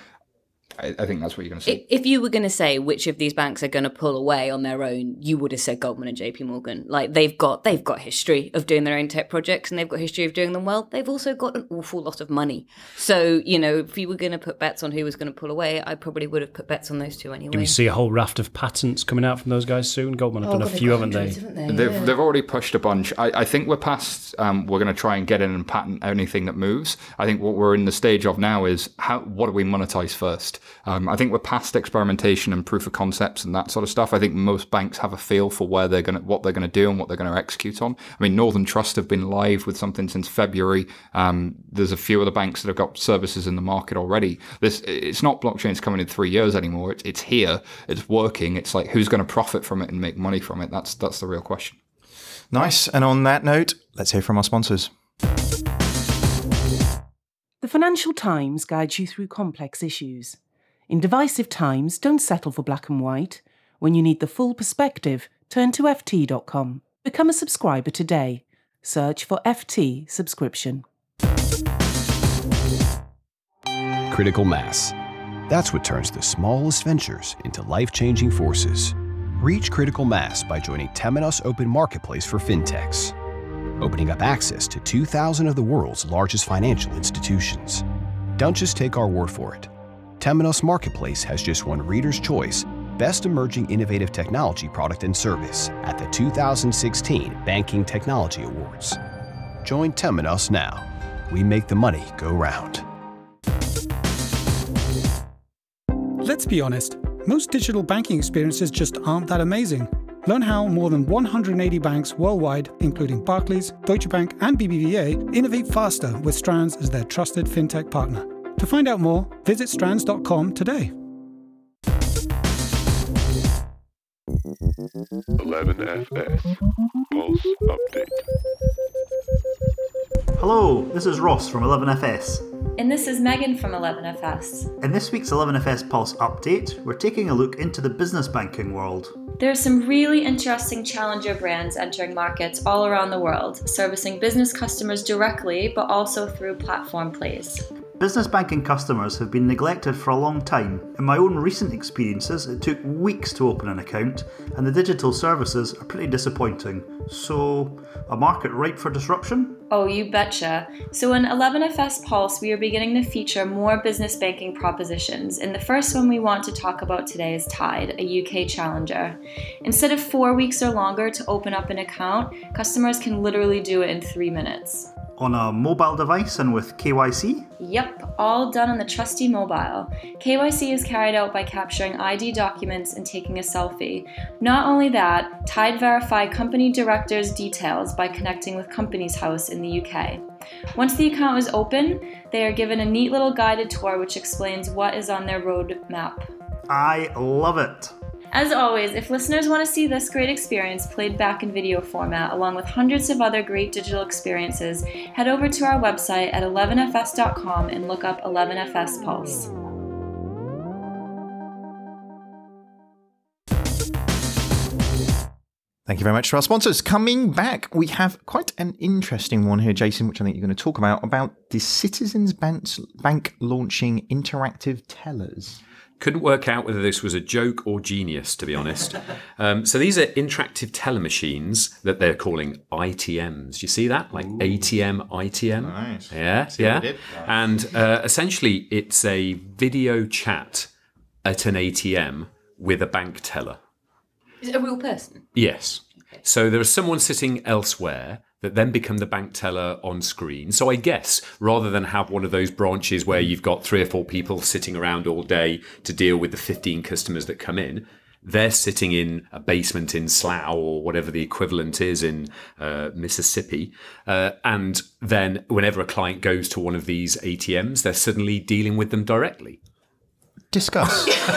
I, I think that's what you're going to say. If you were going to say which of these banks are going to pull away on their own, you would have said Goldman and J.P. Morgan. Like they've got they've got history of doing their own tech projects, and they've got history of doing them well. They've also got an awful lot of money. So you know, if you were going to put bets on who was going to pull away, I probably would have put bets on those two anyway. Do we see a whole raft of patents coming out from those guys soon? Goldman have oh, done a few, haven't they? haven't they? They've, yeah. they've already pushed a bunch. I, I think we're past. Um, we're going to try and get in and patent anything that moves. I think what we're in the stage of now is how what do we monetize first? Um, I think we're past experimentation and proof of concepts and that sort of stuff. I think most banks have a feel for where they're going what they're going to do and what they're going to execute on. I mean, Northern Trust have been live with something since February. Um, there's a few other banks that have got services in the market already. This, it's not blockchain's coming in three years anymore. It's, it's here. It's working. It's like who's going to profit from it and make money from it. That's that's the real question. Nice. And on that note, let's hear from our sponsors. The Financial Times guides you through complex issues. In divisive times, don't settle for black and white. When you need the full perspective, turn to FT.com. Become a subscriber today. Search for FT subscription. Critical mass. That's what turns the smallest ventures into life changing forces. Reach critical mass by joining Temenos Open Marketplace for FinTechs, opening up access to 2,000 of the world's largest financial institutions. Don't just take our word for it. Temenos Marketplace has just won Reader's Choice Best Emerging Innovative Technology Product and Service at the 2016 Banking Technology Awards. Join Temenos now. We make the money go round. Let's be honest, most digital banking experiences just aren't that amazing. Learn how more than 180 banks worldwide, including Barclays, Deutsche Bank, and BBVA, innovate faster with Strands as their trusted fintech partner. To find out more, visit strands.com today. 11FS Pulse Update. Hello, this is Ross from 11FS. And this is Megan from 11FS. In this week's 11FS Pulse update, we're taking a look into the business banking world. There are some really interesting challenger brands entering markets all around the world, servicing business customers directly but also through platform plays. Business banking customers have been neglected for a long time. In my own recent experiences, it took weeks to open an account, and the digital services are pretty disappointing. So, a market ripe for disruption? Oh, you betcha. So, in 11FS Pulse, we are beginning to feature more business banking propositions, and the first one we want to talk about today is Tide, a UK challenger. Instead of four weeks or longer to open up an account, customers can literally do it in three minutes. On a mobile device and with KYC? Yep, all done on the trusty mobile. KYC is carried out by capturing ID documents and taking a selfie. Not only that, Tide verify company directors' details by connecting with Companies House in the UK. Once the account is open, they are given a neat little guided tour which explains what is on their roadmap. I love it. As always, if listeners want to see this great experience played back in video format, along with hundreds of other great digital experiences, head over to our website at 11fs.com and look up 11fs Pulse. Thank you very much to our sponsors. Coming back, we have quite an interesting one here, Jason, which I think you're going to talk about about the Citizens Bank, Bank launching interactive tellers. Couldn't work out whether this was a joke or genius, to be honest. [laughs] Um, so these are interactive teller machines that they're calling ITMs. You see that, like ATM, ITM. Nice. Yeah, See yeah. And uh, essentially, it's a video chat at an ATM with a bank teller. Is it a real person? Yes. So there is someone sitting elsewhere that then become the bank teller on screen. So I guess rather than have one of those branches where you've got three or four people sitting around all day to deal with the 15 customers that come in, they're sitting in a basement in Slough or whatever the equivalent is in uh, Mississippi. Uh, and then whenever a client goes to one of these ATMs, they're suddenly dealing with them directly. Discuss. [laughs]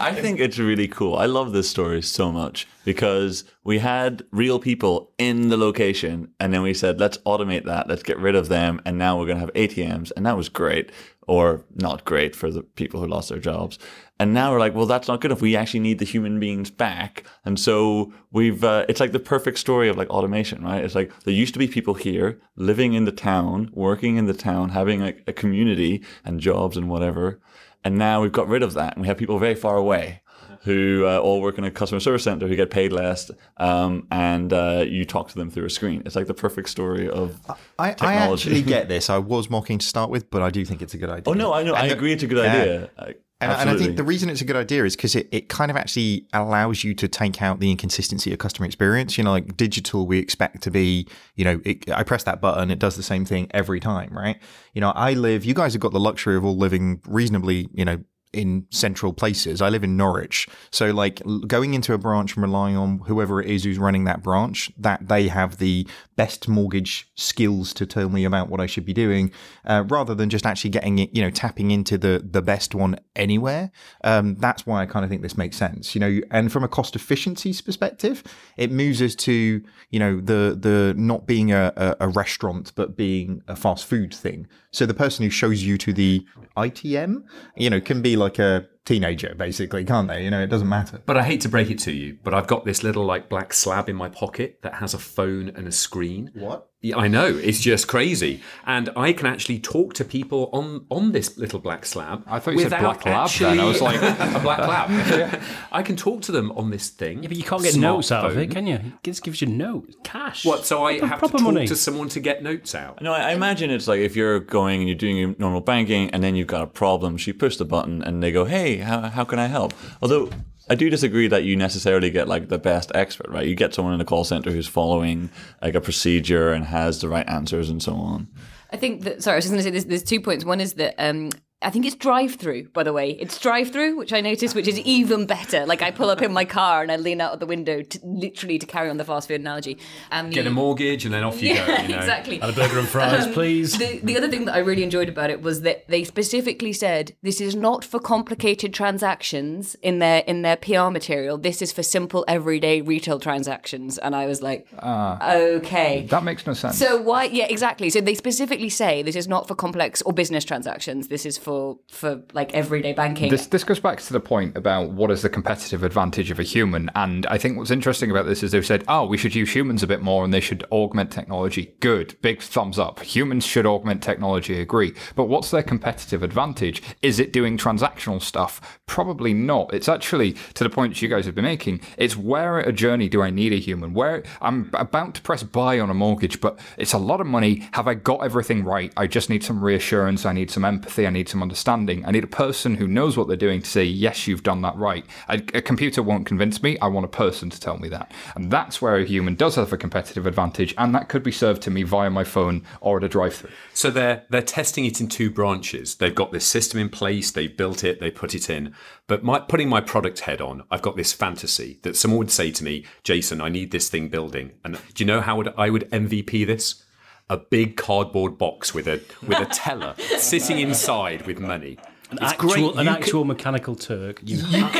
I, think it's really cool. I love this story so much because we had real people in the location and then we said, let's automate that, let's get rid of them. And now we're going to have ATMs. And that was great or not great for the people who lost their jobs. And now we're like, well, that's not good enough. We actually need the human beings back. And so we've, uh, it's like the perfect story of like automation, right? It's like there used to be people here living in the town, working in the town, having like a community and jobs and whatever. And now we've got rid of that and we have people very far away who uh, all work in a customer service center who get paid less um, and uh, you talk to them through a screen. It's like the perfect story of I, I actually [laughs] get this. I was mocking to start with, but I do think it's a good idea. Oh, no, I know. I And the- agree it's a good Yeah. idea. And, and I think the reason it's a good idea is because it, it kind of actually allows you to take out the inconsistency of customer experience. You know, like digital, we expect to be, you know, it, I press that button, it does the same thing every time, right? You know, I live, you guys have got the luxury of all living reasonably, you know, in central places. I live in Norwich. So, like, going into a branch and relying on whoever it is who's running that branch, that they have the best mortgage skills to tell me about what I should be doing, uh, rather than just actually getting it, you know, tapping into the the best one anywhere. Um, that's why I kind of think this makes sense, you know. And from a cost efficiencies perspective, it moves us to, you know, the the not being a, a, a restaurant but being a fast food thing. So the person who shows you to the ITM, you know, can be like a teenager, basically, can't they? You know, it doesn't matter. But I hate to break it to you, but I've got this little like black slab in my pocket that has a phone and a screen. What? Yeah, I know it's just crazy, and I can actually talk to people on on this little black slab. I thought you said black lab then. I was like- [laughs] a black [laughs] lab. [laughs] I can talk to them on this thing. Yeah, but you can't get notes out of it, can you? It just gives you notes, cash. What? So I have to proper talk money. to someone to get notes out. No, I I imagine it's like if you're going and you're doing your normal banking and then you've got a problem, so you push the button and they go, hey, how, how can I help? Although I do disagree that you necessarily get like the best expert, right? You get someone in a call center who's following like a procedure and has the right answers and so on. I think that sorry, I was just going to say there's, there's two points. One is that um, I think it's drive-through, by the way. It's drive-through, which I noticed, which is even better. Like I pull up in my car and I lean out of the window, to, literally to carry on the fast food analogy. And Get a mortgage and then off you yeah, go. You know? exactly. And a burger and fries, Um, please. The, the other thing that I really enjoyed about it was that they specifically said this is not for complicated transactions in their in their PR material. This is for simple everyday retail transactions. And I was like, okay. That makes no sense. So why? Yeah, exactly. So they specifically say this is not for complex or business transactions. This is for for like everyday banking. This this goes back to the point about what is the competitive advantage of a human, and I think what's interesting about this is they've said, oh, we should use humans a bit more, and they should augment technology. Good, big thumbs up. Humans should augment technology. Agree. But what's their competitive advantage? Is it doing transactional stuff? Probably not. It's actually to the point you guys have been making. It's where a journey do I need a human? Where I'm about to press buy on a mortgage, but it's a lot of money. Have I got everything right? I just need some reassurance. I need some empathy. I need some understanding. I need a person who knows what they're doing to say, yes, you've done that right. A, a computer won't convince me. I want a person to tell me that. And that's where a human does have a competitive advantage. And that could be served to me via my phone or at a drive through. So they're they're testing it in two branches. They've got this system in place. They've built it. They put it in. But my, putting my product head on, I've got this fantasy that someone would say to me, "Jason, I need this thing building." And do you know how would I would MVP this? A big cardboard box with a with a teller [laughs] sitting inside with money. An It's actual, great. an You can- actual mechanical Turk. You,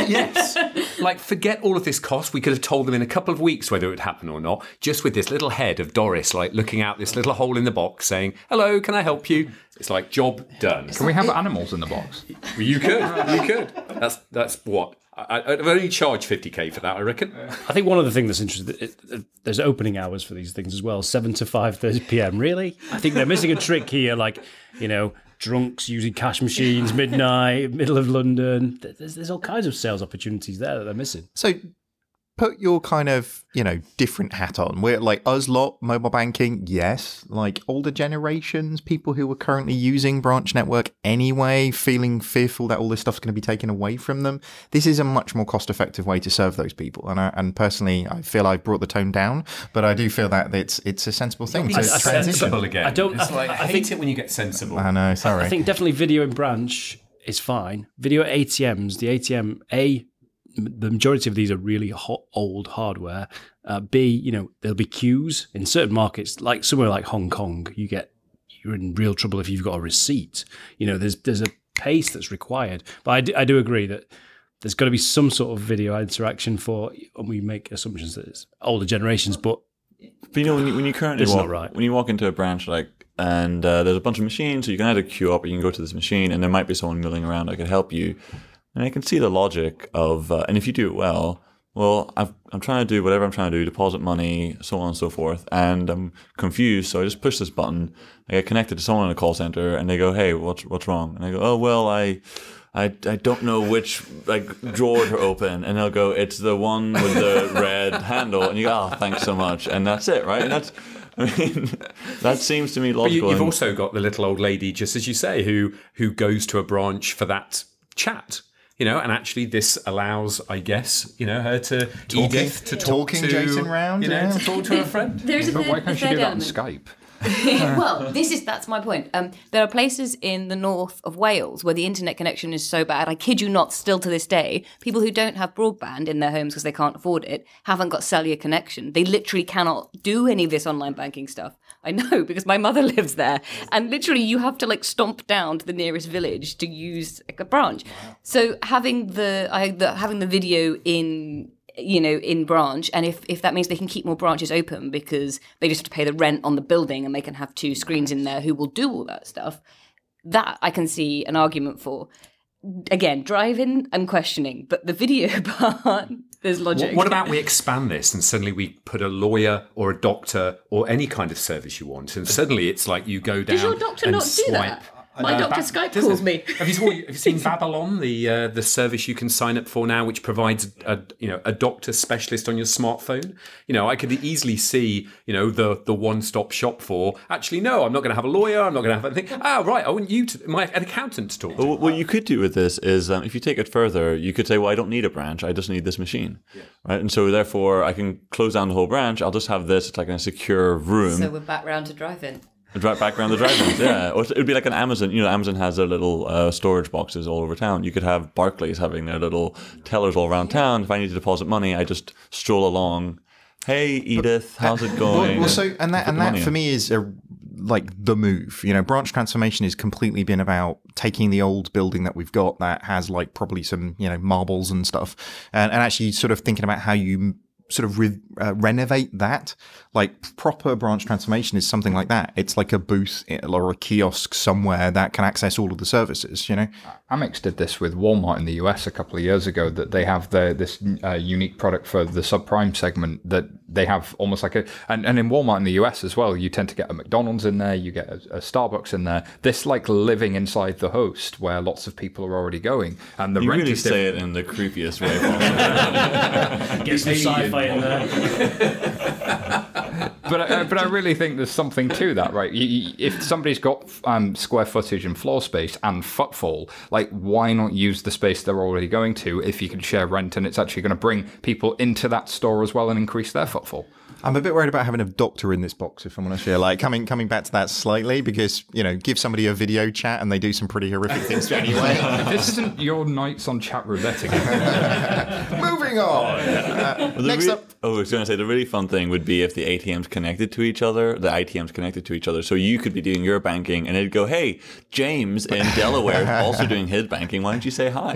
yes. Like, forget all of this cost. We could have told them in a couple of weeks whether it would happen or not, just with this little head of Doris, like looking out this little hole in the box saying, Hello, can I help you? It's like, job done. Can we have animals in the box? Well, you could. You could. That's that's what. I, I'd only charge 50k for that, I reckon. I think one of the things that's interesting, it, it, there's opening hours for these things as well, 7 to 5.30 p.m. Really? I think they're missing a trick here, like, you know, drunks using cash machines, midnight, middle of London. There's, there's all kinds of sales opportunities there that they're missing. So put your kind of, you know, different hat on. We're like us lot, mobile banking, yes. Like older generations, people who are currently using branch network anyway, feeling fearful that all this stuff's going to be taken away from them. This is a much more cost effective way to serve those people. And I, and personally, I feel I've brought the tone down, but I do feel that it's it's a sensible thing to I- I- transition. sensible again. I don't- It's I- like, I, I hate think- it when you get sensible. I know, sorry. I think definitely video in branch is fine. Video ATMs, the ATM, A, the majority of these are really hot, old hardware. Uh, B, you know, there'll be queues in certain markets, like somewhere like Hong Kong. You get you're in real trouble if you've got a receipt. You know, there's there's a pace that's required. But I do, I do agree that there's got to be some sort of video interaction for. And we make assumptions that it's older generations, but But you know, when you, when you currently walk, right. when you walk into a branch like, and uh, there's a bunch of machines, so you can either queue up or you can go to this machine, and there might be someone milling around that could help you. And I can see the logic of, uh, and if you do it well, well, I've, I'm trying to do whatever I'm trying to do, deposit money, so on and so forth, and I'm confused, so I just push this button. I get connected to someone in a call center, and they go, "Hey, what's what's wrong?" And I go, "Oh, well, I." I, I don't know which like drawer to open, and they'll go, "It's the one with the [laughs] red handle," and you go, "Oh, thanks so much," and that's it, right? And that's, [laughs] I mean, that seems to me But logical. you, you've also got the little old lady, just as you say, who who goes to a branch for that chat. You know, and actually, this allows, I guess, you know, her to Talking- Edith to talk talking to Jason round, you know, yeah. to talk to her friend. [laughs] There's a But why can't she do third that on. Skype? [laughs] well, this is that's my point. Um, there are places in the north of Wales where the internet connection is so bad. I kid you not, still to this day, people who don't have broadband in their homes because they can't afford it haven't got cellular connection. They literally cannot do any of this online banking stuff. I know [laughs] because my mother lives there, and literally you have to like stomp down to the nearest village to use like, a branch. So having the, I, the having the video in you know, in branch, and if if that means they can keep more branches open because they just have to pay the rent on the building and they can have two screens in there who will do all that stuff, that I can see an argument for. Again, driving, I'm questioning, but the video [laughs] part, there's logic. What, about we expand this and suddenly we put a lawyer or a doctor or any kind of service you want, and suddenly it's like you go down. Does your doctor and not do swipe. that? My Uh, doctor Ba- Skype doesn't. calls me. [laughs] Have you, seen- have you seen Babylon, the uh, the service you can sign up for now, which provides a you know a doctor specialist on your smartphone? You know, I could easily see you know the the one stop shop for. Actually, no, I'm not going to have a lawyer. I'm not going to have anything. Ah, right. I want you to my an accountant to talk to. Well, what you could do with this is, um, if you take it further, you could say, "Well, I don't need a branch; I just need this machine, right?" And so, therefore, I can close down the whole branch. I'll just have this. It's like in a secure room. So we're back round to driving. Drive back around the drive-ins, [laughs] yeah. Or it would be like an Amazon. You know, Amazon has their little uh, storage boxes all over town. You could have Barclays having their little tellers all around town. If I need to deposit money, I just stroll along. Hey, Edith, how's it going? Well, well, so and that and that for in. me is a like the move. You know, branch transformation has completely been about taking the old building that we've got that has like probably some you know marbles and stuff, and, and actually sort of thinking about how you sort of re- uh, renovate that. Like proper branch transformation is something like that. It's like a booth or a kiosk somewhere that can access all of the services. You know, Amex did this with Walmart in the US a couple of years ago. That they have the, this uh, unique product for the subprime segment that they have almost like a and, and in Walmart in the US as well. You tend to get a McDonald's in there, you get a, a Starbucks in there. This like living inside the host where lots of people are already going, and the you rent really is say different. it in the creepiest way possible. [laughs] Get some sci-fi in there. Uh, [laughs] but I, but I really think there's something to that, right? You, you, if somebody's got um, square footage and floor space and footfall, like why not use the space they're already going to if you can share rent and it's actually going to bring people into that store as well and increase their footfall? I'm a bit worried about having a doctor in this box, if I'm honest. Yeah, like coming coming back to that slightly because you know, give somebody a video chat and they do some pretty horrific things anyway. [laughs] this isn't your nights on chat roulette again. [laughs] Moving on. Uh, The next re- up, Oh, I was going to say the really fun thing would be if the ATMs connected to each other, the ITMs connected to each other. So you could be doing your banking and it'd go, hey, James in [laughs] Delaware is also doing his banking. Why don't you say hi?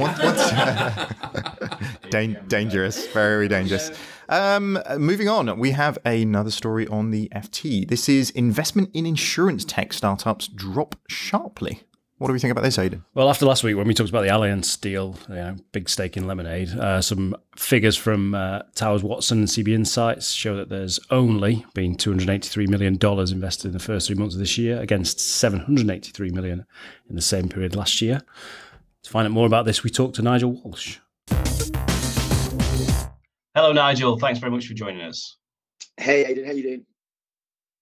[laughs] Dan- dangerous, very dangerous. Um, moving on, we have another story on the FT. This is investment in insurance tech startups drop sharply. What do we think about this, Aidan? Well, after last week when we talked about the Allianz deal, you know, big stake in Lemonade, uh, some figures from uh, Towers Watson and CB Insights show that there's only been $283 million invested in the first three months of this year against 783 million in the same period last year. To find out more about this, we talked to Nigel Walsh. Hello, Nigel. Thanks very much for joining us. Hey, Aidan, how you doing?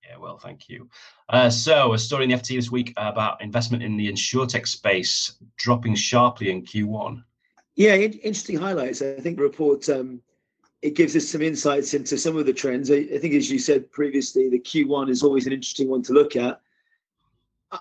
Yeah, well, thank you. Uh, so, a story in the FT this week about investment in the insurtech space dropping sharply in Q1. Yeah, in- interesting highlights. I think the report um, it gives us some insights into some of the trends. I, I think, as you said previously, the Q1 is always an interesting one to look at.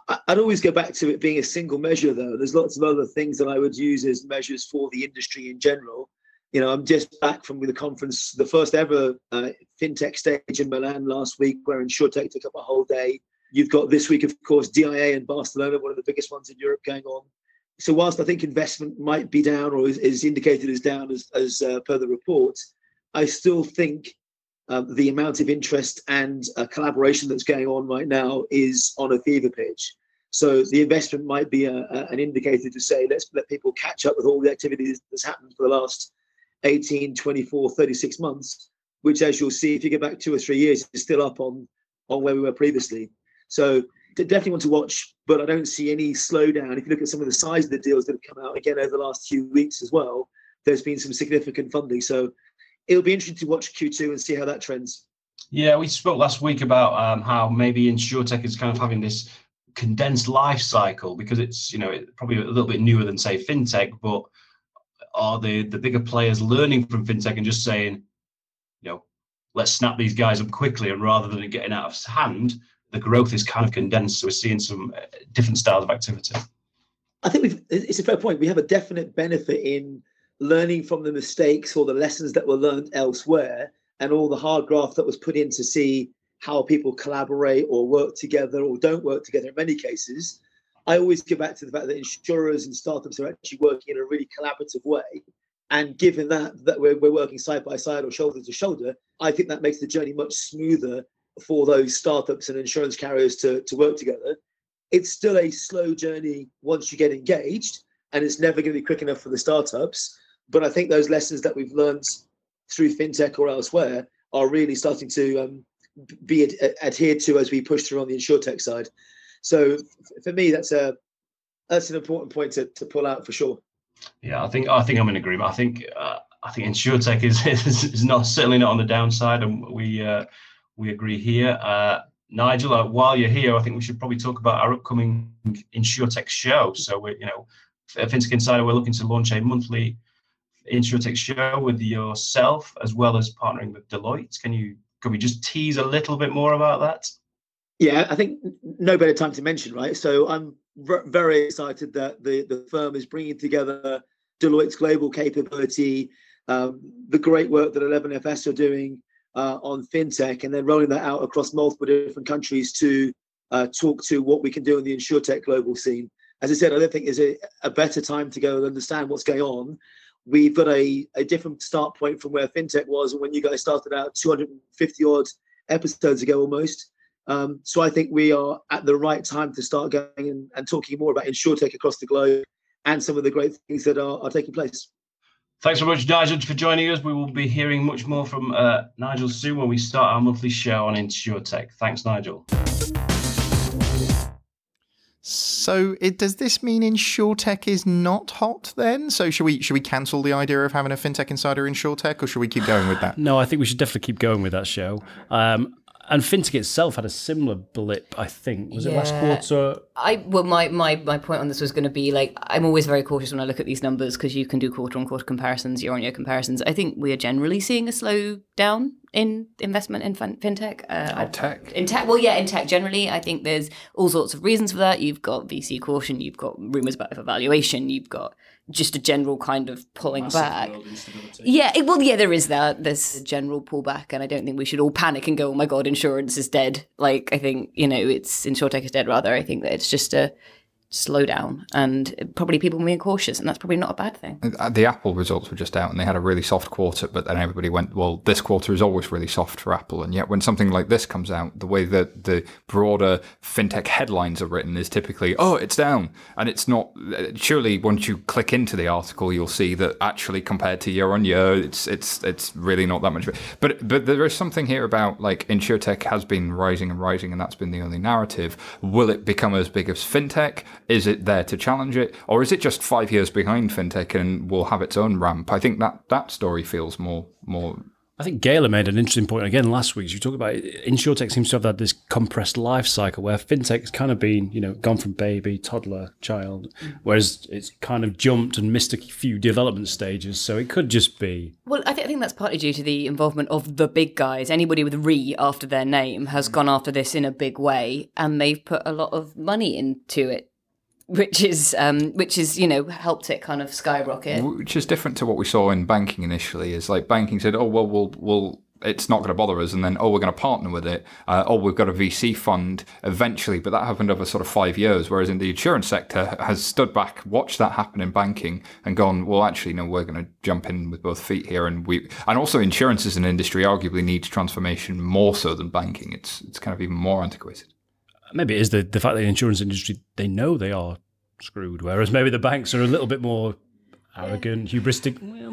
I, I'd always go back to it being a single measure, though. There's lots of other things that I would use as measures for the industry in general. You know, I'm just back from the conference, the first ever uh, fintech stage in Milan last week, where InsurTech took up a whole day. You've got this week, of course, DIA in Barcelona, one of the biggest ones in Europe going on. So whilst I think investment might be down or is, is indicated as down as, as uh, per the report, I still think um, the amount of interest and uh, collaboration that's going on right now is on a fever pitch. So the investment might be a, a, an indicator to say, let's let people catch up with all the activities that's happened for the last 18, 24, 36 months, which as you'll see, if you go back two or three years, is still up on, on where we were previously. So definitely want to watch, but I don't see any slowdown. If you look at some of the size of the deals that have come out again over the last few weeks as well, there's been some significant funding. So it'll be interesting to watch Q2 and see how that trends. Yeah, we spoke last week about um, how maybe InsurTech is kind of having this condensed life cycle because it's you know probably a little bit newer than say fintech, but are the the bigger players learning from fintech and just saying, you know, let's snap these guys up quickly, and rather than getting out of hand, the growth is kind of condensed. So we're seeing some uh, different styles of activity. I think we've, it's a fair point. We have a definite benefit in learning from the mistakes or the lessons that were learned elsewhere and all the hard graft that was put in to see how people collaborate or work together or don't work together in many cases. I always go back to the fact that insurers and startups are actually working in a really collaborative way. And given that that we're, we're working side by side or shoulder to shoulder, I think that makes the journey much smoother for those startups and insurance carriers to, to work together. It's still a slow journey once you get engaged, and it's never going to be quick enough for the startups. But I think those lessons that we've learned through fintech or elsewhere are really starting to um, be ad- adhered to as we push through on the insurtech side. So for me, that's a that's an important point to, to pull out for sure. Yeah, I think I think I'm in agreement. I think uh, I think InsurTech is, [laughs] is is not certainly not on the downside, and we uh, we agree here. Uh, Nigel, uh, while you're here, I think we should probably talk about our upcoming InsurTech show. So we, you know, FinTech Insider, we're looking to launch a monthly InsurTech show with yourself as well as partnering with Deloitte. Can you can we just tease a little bit more about that? Yeah, I think no better time to mention, right? So I'm v- very excited that the, the firm is bringing together Deloitte's global capability, um, the great work that 11FS are doing uh, on fintech, and then rolling that out across multiple different countries to uh, talk to what we can do in the insurtech global scene. As I said, I don't think there's a, a better time to go and understand what's going on. We've got a, a different start point from where fintech was when you guys started out 250 odd episodes ago almost. Um, so I think we are at the right time to start going and, and talking more about insurtech across the globe and some of the great things that are, are taking place. Thanks very much, Nigel, for joining us. We will be hearing much more from uh, Nigel soon when we start our monthly show on InsurTech. Thanks, Nigel. So, it, does this mean InsurTech is not hot then? So, should we should we cancel the idea of having a fintech insider in InsurTech, or should we keep going with that? No, I think we should definitely keep going with that show. Um, and fintech itself had a similar blip, I think. Was it last quarter? I well, my, my my point on this was going to be like I'm always very cautious when I look at these numbers because you can do quarter on quarter comparisons, year on year comparisons. I think we are generally seeing a slowdown in investment in fintech. Uh, tech. in tech, well, yeah, in tech generally, I think there's all sorts of reasons for that. You've got VC caution, you've got rumors about evaluation, you've got just a general kind of pulling back. Yeah, it, well, yeah, there is that. There's a general pullback, and I don't think we should all panic and go, "Oh my god, insurance is dead." Like, I think you know, it's insurtech is dead. Rather, I think that it's just a slowdown, and probably people being cautious, and that's probably not a bad thing. Uh, The Apple results were just out and they had a really soft quarter, but then everybody went, well, this quarter is always really soft for Apple. And yet, when something like this comes out, the way that the broader fintech headlines are written is typically, oh, it's down. And it's not, uh, surely once you click into the article, you'll see that actually compared to year on year, it's it's it's really not that much. But, but there is something here about like InsurTech has been rising and rising, and that's been the only narrative. Will it become as big as fintech? Is it there to challenge it? Or is it just five years behind fintech and will have its own ramp? I think that that story feels more more I think Gayla made an interesting point again last week. You talk about insurtech seems to have had this compressed life cycle where fintech has kind of been, you know, gone from baby, toddler, child, whereas it's kind of jumped and missed a few development stages. So it could just be Well, I, th- I think that's partly due to the involvement of the big guys. Anybody with "re" after their name has gone after this in a big way, and they've put a lot of money into it, which is um, which is you know helped it kind of skyrocket. which is different to what we saw in banking initially. Is like banking said, "Oh well, we'll we'll." It's not going to bother us, and then oh, we're going to partner with it. Uh, oh, we've got a VC fund eventually, but that happened over sort of five years. Whereas in the insurance sector, has stood back, watched that happen in banking, and gone, well, actually, no, we're going to jump in with both feet here. And we, and also insurance as an industry arguably needs transformation more so than banking. It's it's kind of even more antiquated. maybe it is the, the fact that the insurance industry they know they are screwed, whereas maybe the banks are a little bit more arrogant, hubristic. Well,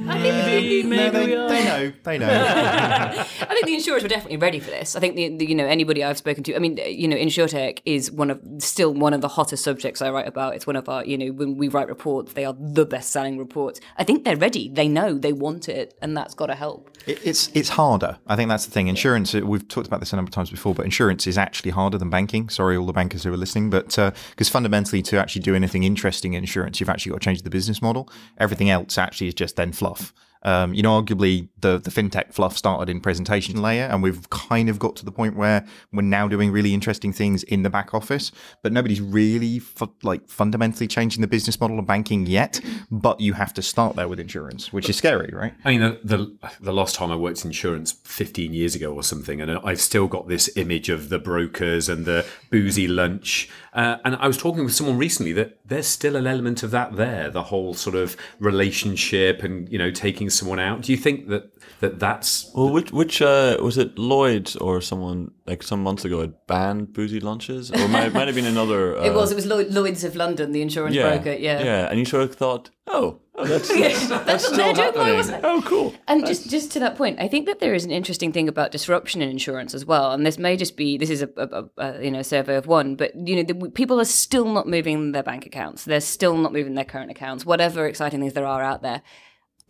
maybe, maybe they, we are. they know. They know. [laughs] I think the insurers were definitely ready for this. I think the, the you know anybody I've spoken to. I mean, you know, insurtech is one of still one of the hottest subjects I write about. It's one of our you know when we write reports, they are the best selling reports. I think they're ready. They know they want it, and that's got to help. It, it's it's harder. I think that's the thing. Insurance. uh, We've talked about this a number of times before, but insurance is actually harder than banking. Sorry, all the bankers who are listening, but because fundamentally, to actually do anything interesting in insurance, you've actually got to change the business model. Everything else actually is just then fluff. Um, you know, arguably the the fintech fluff started in presentation layer, and we've kind of got to the point where we're now doing really interesting things in the back office, but nobody's really fu- like fundamentally changing the business model of banking yet. But you have to start there with insurance, which is scary, right? I mean, the, the the last time I worked in insurance, fifteen years ago or something, and I've still got this image of the brokers and the boozy lunch. Uh, and I was talking with someone recently that there's still an element of that there, the whole sort of relationship and you know taking someone out. Do you think that that that's Well, which which uh, was it? Lloyd or someone like some months ago had banned boozy lunches, or might, might have been another. [laughs] Uh, it was it was Lloyd's of London, the insurance yeah, broker. Yeah, yeah, and you sort of thought, oh Oh, that's [laughs] Yeah, that's, that's that's still they're happening. wasn't it? Oh, cool. And just just to that point, I think that there is an interesting thing about disruption in insurance as well. And this may just be this is a, a, a, a you know survey of one, but you know the, people are still not moving their bank accounts. They're still not moving their current accounts. Whatever exciting things there are out there.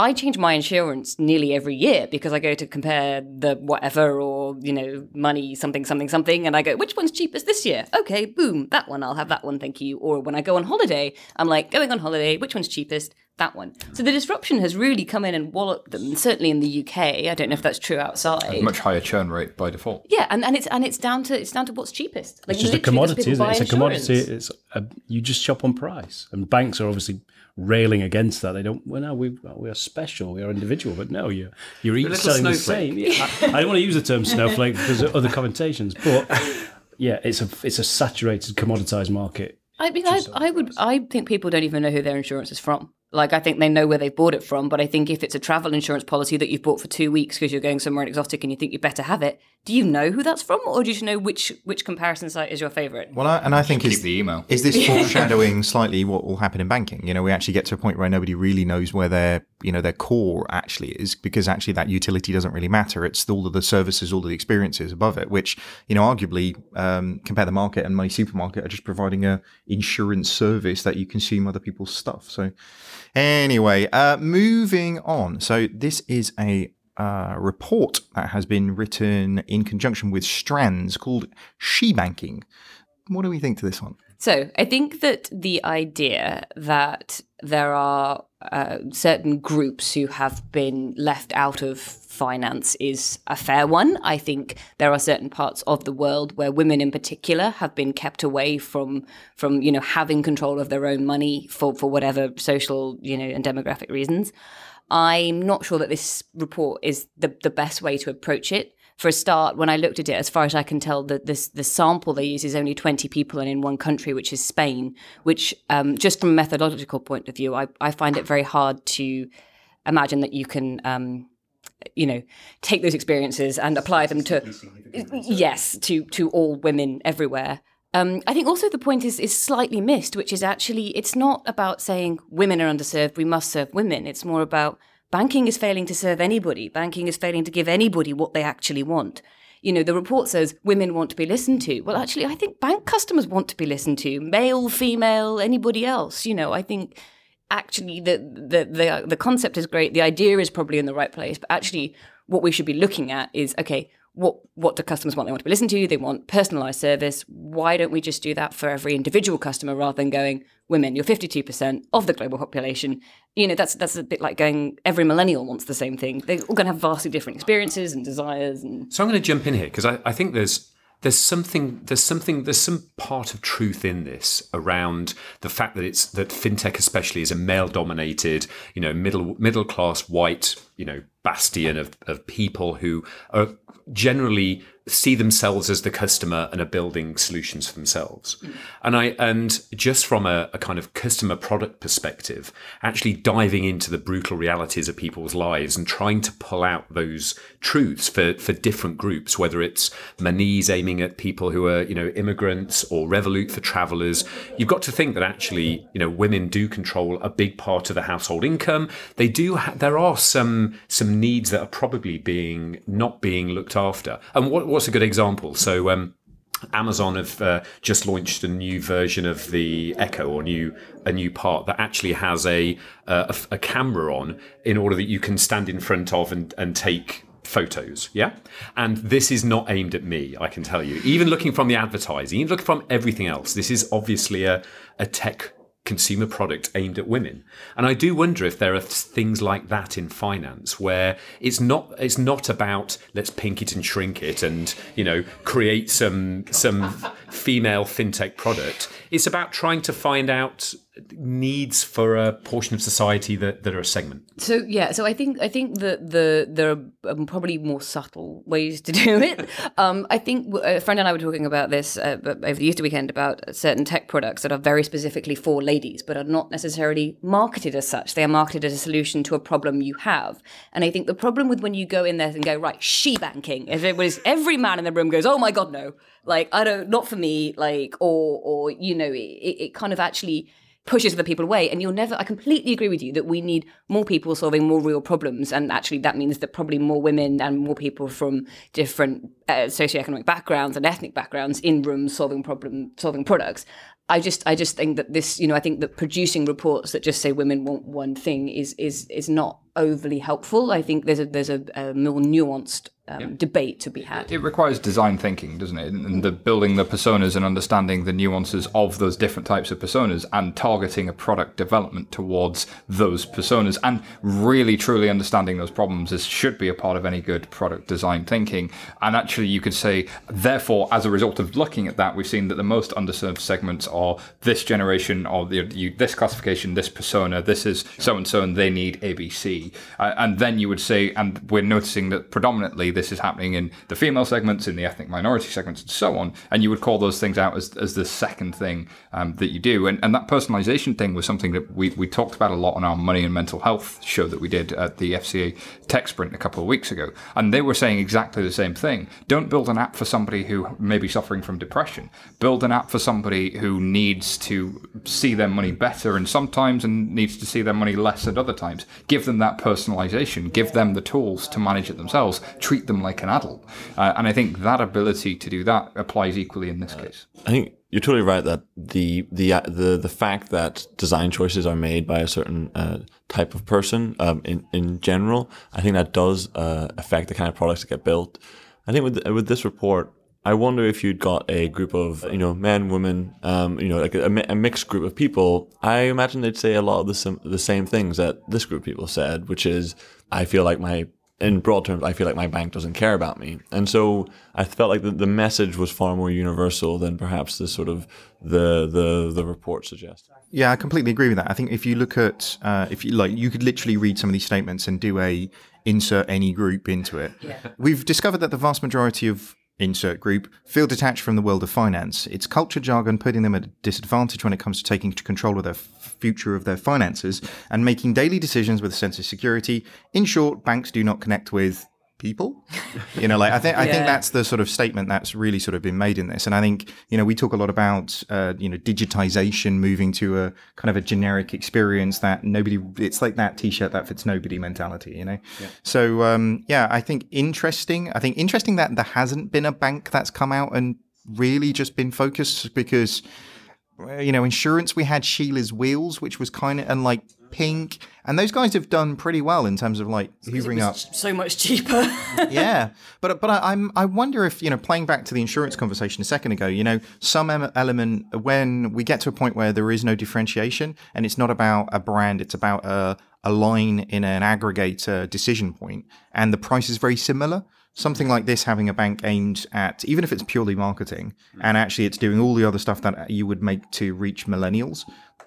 I change my insurance nearly every year because I go to compare the whatever or, you know, money, something, something, something, and I go, which one's cheapest this year? Okay, boom, that one, I'll have that one, thank you. Or when I go on holiday, I'm like, going on holiday, which one's cheapest? That one. So the disruption has really come in and walloped them. Certainly in the UK, I don't know if that's true outside. Much higher churn rate by default. Yeah, and, and it's and it's down to it's down to what's cheapest. it's just a commodity, isn't it? buy It's a commodity. It's a, you just shop on price, and banks are obviously railing against that. They don't. Well, no, we we are special. We are individual, but no, you're you're each a little selling the same. Yeah, I, I don't want to use the term snowflake because of other connotations, but yeah, it's a it's a saturated, commoditized market. I mean, I, I would, I think people don't even know who their insurance is from. Like, I think they know where they've bought it from, but I think if it's a travel insurance policy that you've bought for two weeks because you're going somewhere exotic and you think you better have it, do you know who that's from, or do you just know which which comparison site is your favourite? Well, I, and I think is, the email. is this [laughs] foreshadowing slightly what will happen in banking? You know, we actually get to a point where nobody really knows where their you know their core actually is because actually that utility doesn't really matter. It's all of the services, all of the experiences above it, which you know arguably um, compare the market and Money Supermarket are just providing a insurance service that you consume other people's stuff. So anyway, uh, moving on. So this is a uh, report that has been written in conjunction with Strands called She Banking. What do we think to this one? So I think that the idea that there are uh, certain groups who have been left out of finance is a fair one. I think there are certain parts of the world where women, in particular, have been kept away from from you know having control of their own money for for whatever social you know and demographic reasons. I'm not sure that this report is the the best way to approach it for a start, when I looked at it, as far as I can tell, the, the, the sample they use is only 20 people and in one country, which is Spain, which, um, just from a methodological point of view, I, I find it very hard to imagine that you can, um, you know, take those experiences and apply them to, yes, to, to all women everywhere. Um, I think also the point is is slightly missed, which is actually it's not about saying women are underserved, we must serve women. It's more about banking is failing to serve anybody. Banking is failing to give anybody what they actually want. You know, the report says women want to be listened to. Well, actually, I think bank customers want to be listened to, male, female, anybody else. You know, I think actually the the the, the concept is great. The idea is probably in the right place, but actually, what we should be looking at is okay. What what do customers want? They want to be listened to. They want personalized service. Why don't we just do that for every individual customer rather than going women? You're 52 percent of the global population. You know that's that's a bit like going every millennial wants the same thing. They're all going to have vastly different experiences and desires. And So I'm going to jump in here because I, I think there's there's something there's something there's some part of truth in this around the fact that it's that fintech especially is a male dominated you know middle middle class white you know bastion of, of people who are generally see themselves as the customer and are building solutions for themselves. And i and just from a, a kind of customer product perspective actually diving into the brutal realities of people's lives and trying to pull out those truths for for different groups whether it's Monese aiming at people who are you know immigrants or Revolut for travelers you've got to think that actually you know women do control a big part of the household income. They do ha- there are some some needs that are probably being not being looked after. And what, what, what's a good example? So um Amazon have uh, just launched a new version of the Echo or new a new part that actually has a, uh, a a camera on in order that you can stand in front of and, and take photos yeah? And this is not aimed at me i can tell you. Even looking from the advertising even looking from everything else this is obviously a, a tech consumer product aimed at women. And i do wonder if there are things like that in finance where it's not it's not about let's pink it and shrink it and you know create some some [laughs] female fintech product. It's about trying to find out needs for a portion of society that, that are a segment So yeah, so I think I think that the there are um, probably more subtle ways to [laughs] do it. um, I think a friend and I were talking about this uh, over the Easter weekend about certain tech products that are very specifically for ladies, but are not necessarily marketed as such. They are marketed as a solution to a problem you have. And I think the problem with when you go in there and go right, she banking, if it was every man in the room goes, oh my god, no, like I don't, not for me, like or or you know, it, it kind of actually pushes other people away. And you'll never, I completely agree with you that we need more people solving more real problems. And actually, that means that probably more women and more people from different uh, socioeconomic backgrounds and ethnic backgrounds in rooms solving problem, solving products. I just I just think that this, you know, I think that producing reports that just say women want one thing is is is not overly helpful. I think there's a there's a, a more nuanced um, debate to be had. It requires design thinking, doesn't it? And the building the personas and understanding the nuances of those different types of personas and targeting a product development towards those personas and really truly understanding those problems is should be a part of any good product design thinking. And actually you could say, therefore, as a result of looking at that, we've seen that the most underserved segments are this generation or the, you, this classification, this persona, this is so and so, and they need ABC. Uh, and then you would say, and we're noticing that predominantly this is happening in the female segments, in the ethnic minority segments, and so on. And you would call those things out as, as the second thing um, that you do. And, and that personalization thing was something that we, we talked about a lot on our money and mental health show that we did at the FCA Tech Sprint a couple of weeks ago. And they were saying exactly the same thing. Don't build an app for somebody who may be suffering from depression. Build an app for somebody who needs to see their money better and sometimes and needs to see their money less at other times. Give them that personalization. Give them the tools to manage it themselves. Treat them like an adult. Uh, and I think that ability to do that applies equally in this case. I think you're totally right that the the the the fact that design choices are made by a certain uh, type of person um, in in general, I think that does uh, affect the kind of products that get built. I think with with this report, I wonder if you'd got a group of you know men, women, um, you know, like a, a, mixed group of people. I imagine they'd say a lot of the the same things that this group of people said, which is, I feel like my in broad terms, I feel like my bank doesn't care about me. And so I felt like the, the message was far more universal than perhaps the sort of the the the report suggests. Yeah, I completely agree with that. I think if you look at uh, if you like, you could literally read some of these statements and do a insert any group into it. Yeah. We've discovered that the vast majority of insert group, feel detached from the world of finance. It's culture jargon putting them at a disadvantage when it comes to taking control of their future of their finances and making daily decisions with a sense of security. In short, banks do not connect with people. You know, like I think I yeah. think that's the sort of statement that's really sort of been made in this. And I think you know we talk a lot about uh, you know digitization moving to a kind of a generic experience that nobody. It's like that T-shirt that fits nobody mentality. You know. Yeah. So um, yeah, I think interesting. I think interesting that there hasn't been a bank that's come out and really just been focused because you know insurance we had Sheila's Wheels, which was kind of and like Pink, and those guys have done pretty well in terms of like hoovering up. So much cheaper. [laughs] yeah, but but I, am I wonder if you know playing back to the insurance conversation a second ago, you know, some element when we get to a point where there is no differentiation and it's not about a brand, it's about a a line in an aggregator decision point, and the price is very similar something like this having a bank aimed at even if it's purely marketing and actually it's doing all the other stuff that you would make to reach millennials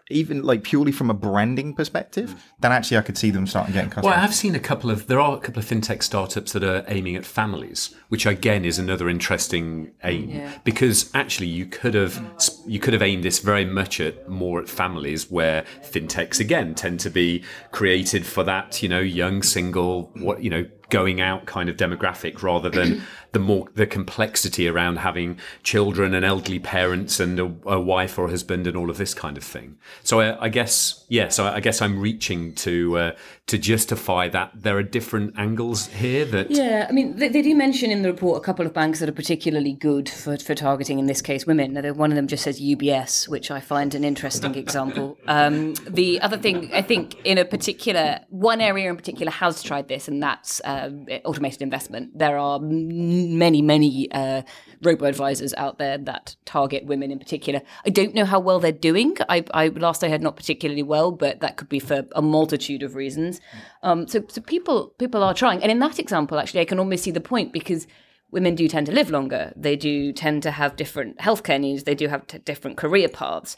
even like purely from a branding perspective, mm. then actually I could see them starting getting customers. Well, I've seen a couple of there are a couple of fintech startups that are aiming at families, which again is another interesting aim yeah. because actually you could have you could have aimed this very much at more at families where fintechs again tend to be created for that you know young single what you know going out kind of demographic rather than [clears throat] the more the complexity around having children and elderly parents and a, a wife or a husband and all of this kind of thing. So I, I guess yeah, so I guess I'm reaching to uh, to justify that there are different angles here that yeah, I mean they, they, do mention in the report a couple of banks that are particularly good for, for targeting in this case women. Now, one of them just says UBS, which I find an interesting example. Um, the other thing I think in a particular one area in particular has tried this, and that's uh, automated investment. There are many, many uh, robo advisors out there that target women in particular. I don't know how well they're doing. I, I last I heard not particularly well, but that could be for a multitude of reasons. Um, so, so people people are trying, and in that example, actually, I can almost see the point because women do tend to live longer. They do tend to have different healthcare needs. They do have t- different career paths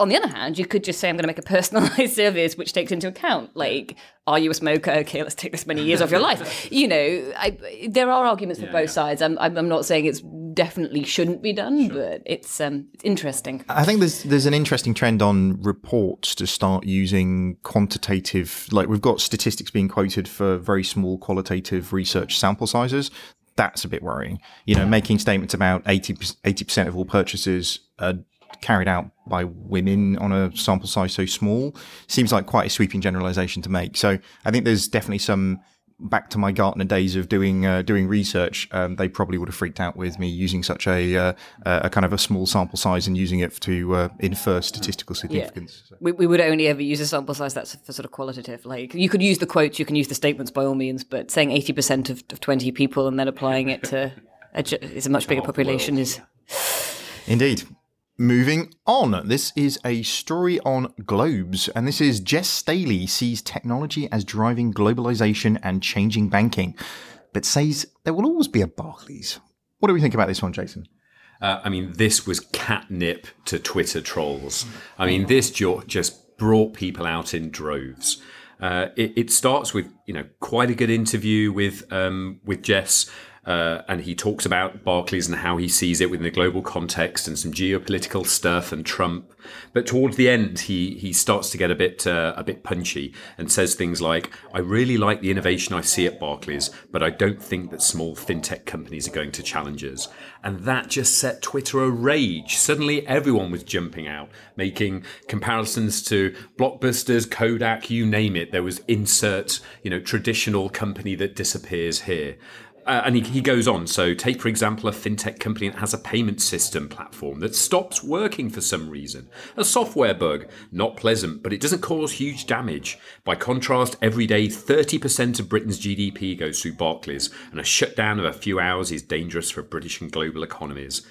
on the other hand, you could just say, I'm going to make a personalized [laughs] service which takes into account, like, are you a smoker? Okay, let's take this many years [laughs] off your life. You know, I, there are arguments for yeah, both yeah. sides. I'm, I'm not saying it's definitely shouldn't be done, sure. but it's um, it's interesting. I think there's there's an interesting trend on reports to start using quantitative, like we've got statistics being quoted for very small qualitative research sample sizes that's a bit worrying. You know, making statements about 80 percent of all purchases are carried out by women on a sample size so small seems like quite a sweeping generalization to make. So I think there's definitely some back to my Gartner days of doing uh, doing research, um, they probably would have freaked out with me using such a uh, a kind of a small sample size and using it to uh, infer statistical significance. Yeah. We, we would only ever use a sample size that's for sort of qualitative. Like you could use the quotes, you can use the statements by all means, but saying eighty percent of, of twenty people and then applying it to a, is a much bigger population is indeed. Moving on, this is a story on globes, and this is Jes Staley sees technology as driving globalization and changing banking, but says there will always be a Barclays. What do we think about this one, Jason? Uh, I mean, this was catnip to Twitter trolls. I mean, this just brought people out in droves. Uh, it, it, starts with you know quite a good interview with um, with Jes uh, and he talks about Barclays and how he sees it within the global context and some geopolitical stuff and Trump. But towards the end, he he starts to get a bit uh, a bit punchy and says things like, "I really like the innovation I see at Barclays, but I don't think that small fintech companies are going to challenge us." And that just set Twitter a rage. Suddenly, everyone was jumping out, making comparisons to blockbusters, Kodak, you name it. There was insert, you know, traditional company that disappears here. Uh, and he, he goes on. So, take for example a fintech company that has a payment system platform that stops working for some reason. A software bug, not pleasant, but it doesn't cause huge damage. By contrast, every day 30% of Britain's GDP goes through Barclays, and a shutdown of a few hours is dangerous for British and global economies.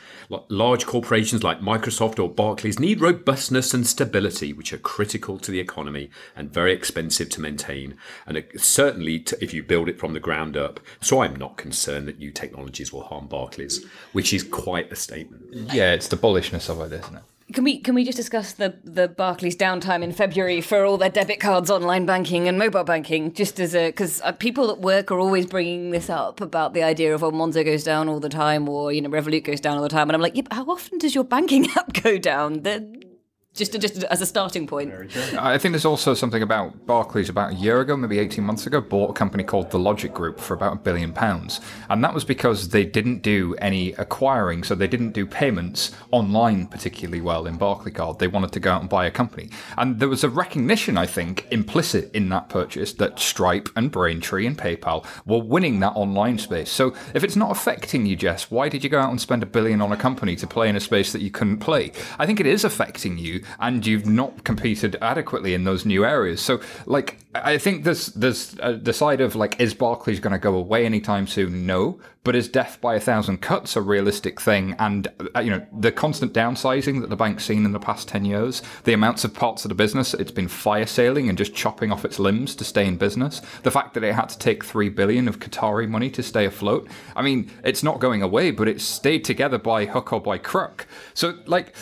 Large corporations like Microsoft or Barclays need robustness and stability, which are critical to the economy and very expensive to maintain. And certainly, to, if you build it from the ground up. So, I'm not concerned that new technologies will harm Barclays, which is quite a statement. Yeah, it's the bullishness of it, isn't it? Can we can we just discuss the the Barclays downtime in February for all their debit cards, online banking, and mobile banking? Just as a because uh, people at work are always bringing this up about the idea of oh Monzo goes down all the time or you know Revolut goes down all the time, and I'm like, yeah, how often does your banking [laughs] app go down? They're, just to, just as a starting point. I think there's also something about Barclays about a year ago, maybe 18 months ago, bought a company called the Logic Group for about a billion pounds. And that was because they didn't do any acquiring, so they didn't do payments online particularly well in Barclaycard. They wanted to go out and buy a company. And there was a recognition, I think, implicit in that purchase that Stripe and Braintree and PayPal were winning that online space. So if it's not affecting you, Jes, why did you go out and spend a billion on a company to play in a space that you couldn't play? I think it is affecting you and you've not competed adequately in those new areas. So, like, I think there's there's uh, the side of like, is Barclays going to go away anytime soon? No, but is death by a thousand cuts a realistic thing? And uh, you know, the constant downsizing that the bank's seen in the past ten years, the amounts of parts of the business it's been fire sailing and just chopping off its limbs to stay in business, the fact that it had to take three billion of Qatari money to stay afloat. I mean, it's not going away, but it's stayed together by hook or by crook. So, like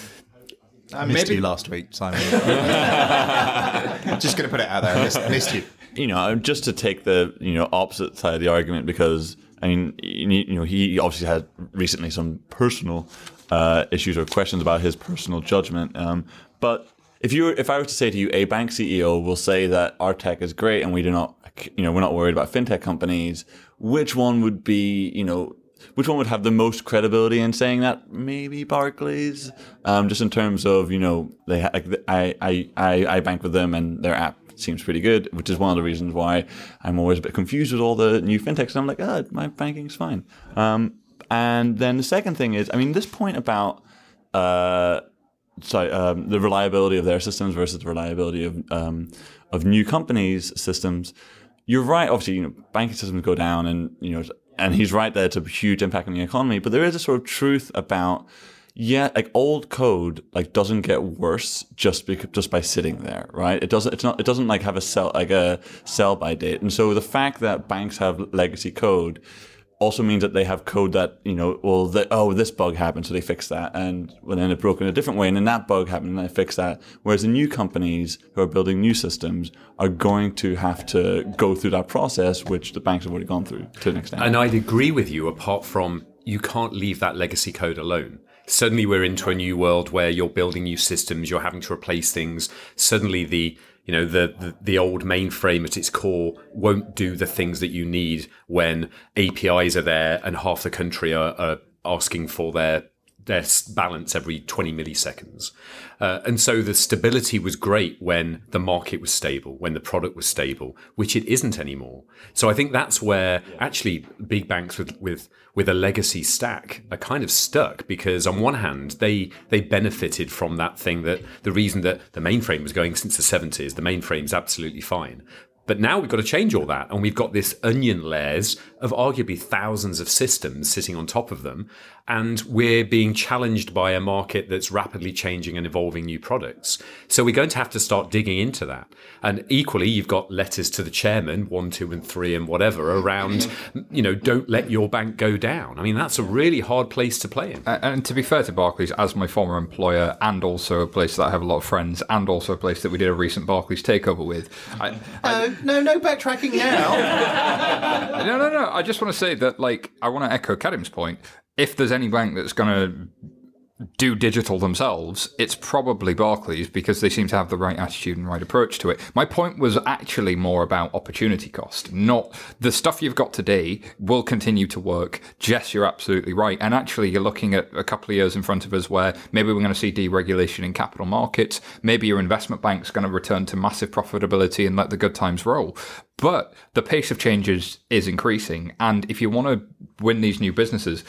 I missed Maybe. you last week, Simon. [laughs] [laughs] just going to put it out there. I missed, missed, you. You know, just to take the you know opposite side of the argument because I mean, you know, he obviously had recently some personal uh, issues or questions about his personal judgment. Um, but if you were, if I were to say to you, a bank CEO will say that our tech is great and we do not, you know, we're not worried about fintech companies. Which one would be, you know, which one would have the most credibility in saying that? Maybe Barclays, um, just in terms of you know they ha- like I, I I I bank with them and their app seems pretty good, which is one of the reasons why I'm always a bit confused with all the new fintechs. And I'm like, oh, my banking's fine. Um, and then the second thing is, I mean, this point about uh, sorry, um, the reliability of their systems versus the reliability of um, of new companies' systems. You're right. Obviously, you know, banking systems go down, and you know, and he's right there. A huge impact on the economy. But there is a sort of truth about yeah, like old code like doesn't get worse just because just by sitting there, right? It doesn't. It's not. It doesn't like have a sell like a sell by date. And so the fact that banks have legacy code also means that they have code that you know well oh this bug happened so they fix that and well, then it broke in a different way and then that bug happened and they fix that. Whereas the new companies who are building new systems are going to have to go through that process which the banks have already gone through to an extent. And i'd agree with you apart from you can't leave that legacy code alone. Suddenly we're into a new world where you're building new systems you're having to replace things. Suddenly the you know the, the, the old mainframe at its core won't do the things that you need when APIs are there and half the country are, are asking for their their balance every 20 milliseconds. Uh, and so the stability was great when the market was stable, when the product was stable, which it isn't anymore. So I think that's where actually big banks with, with, with a legacy stack are kind of stuck because on one hand, they, they benefited from that thing that the reason that the mainframe was going since the 70s, the mainframe's absolutely fine. But now we've got to change all that, and we've got this onion layers of arguably thousands of systems sitting on top of them, and we're being challenged by a market that's rapidly changing and evolving new products. So we're going to have to start digging into that. And equally, you've got letters to the chairman, one, two, and three, and whatever around, you know, don't let your bank go down. I mean, that's a really hard place to play in. And, and to be fair to Barclays, as my former employer, and also a place that I have a lot of friends, and also a place that we did a recent Barclays takeover with, I, Uh, no, no backtracking now. [laughs] no, no, no. I just want to say that, like, I want to echo Kadhim's point. If there's any bank that's going to do digital themselves, it's probably Barclays because they seem to have the right attitude and right approach to it. My point was actually more about opportunity cost, not the stuff you've got today will continue to work. Jes, you're absolutely right. And actually, you're looking at a couple of years in front of us where maybe we're going to see deregulation in capital markets. Maybe your investment bank's going to return to massive profitability and let the good times roll. But the pace of changes is increasing. And if you want to win these new businesses,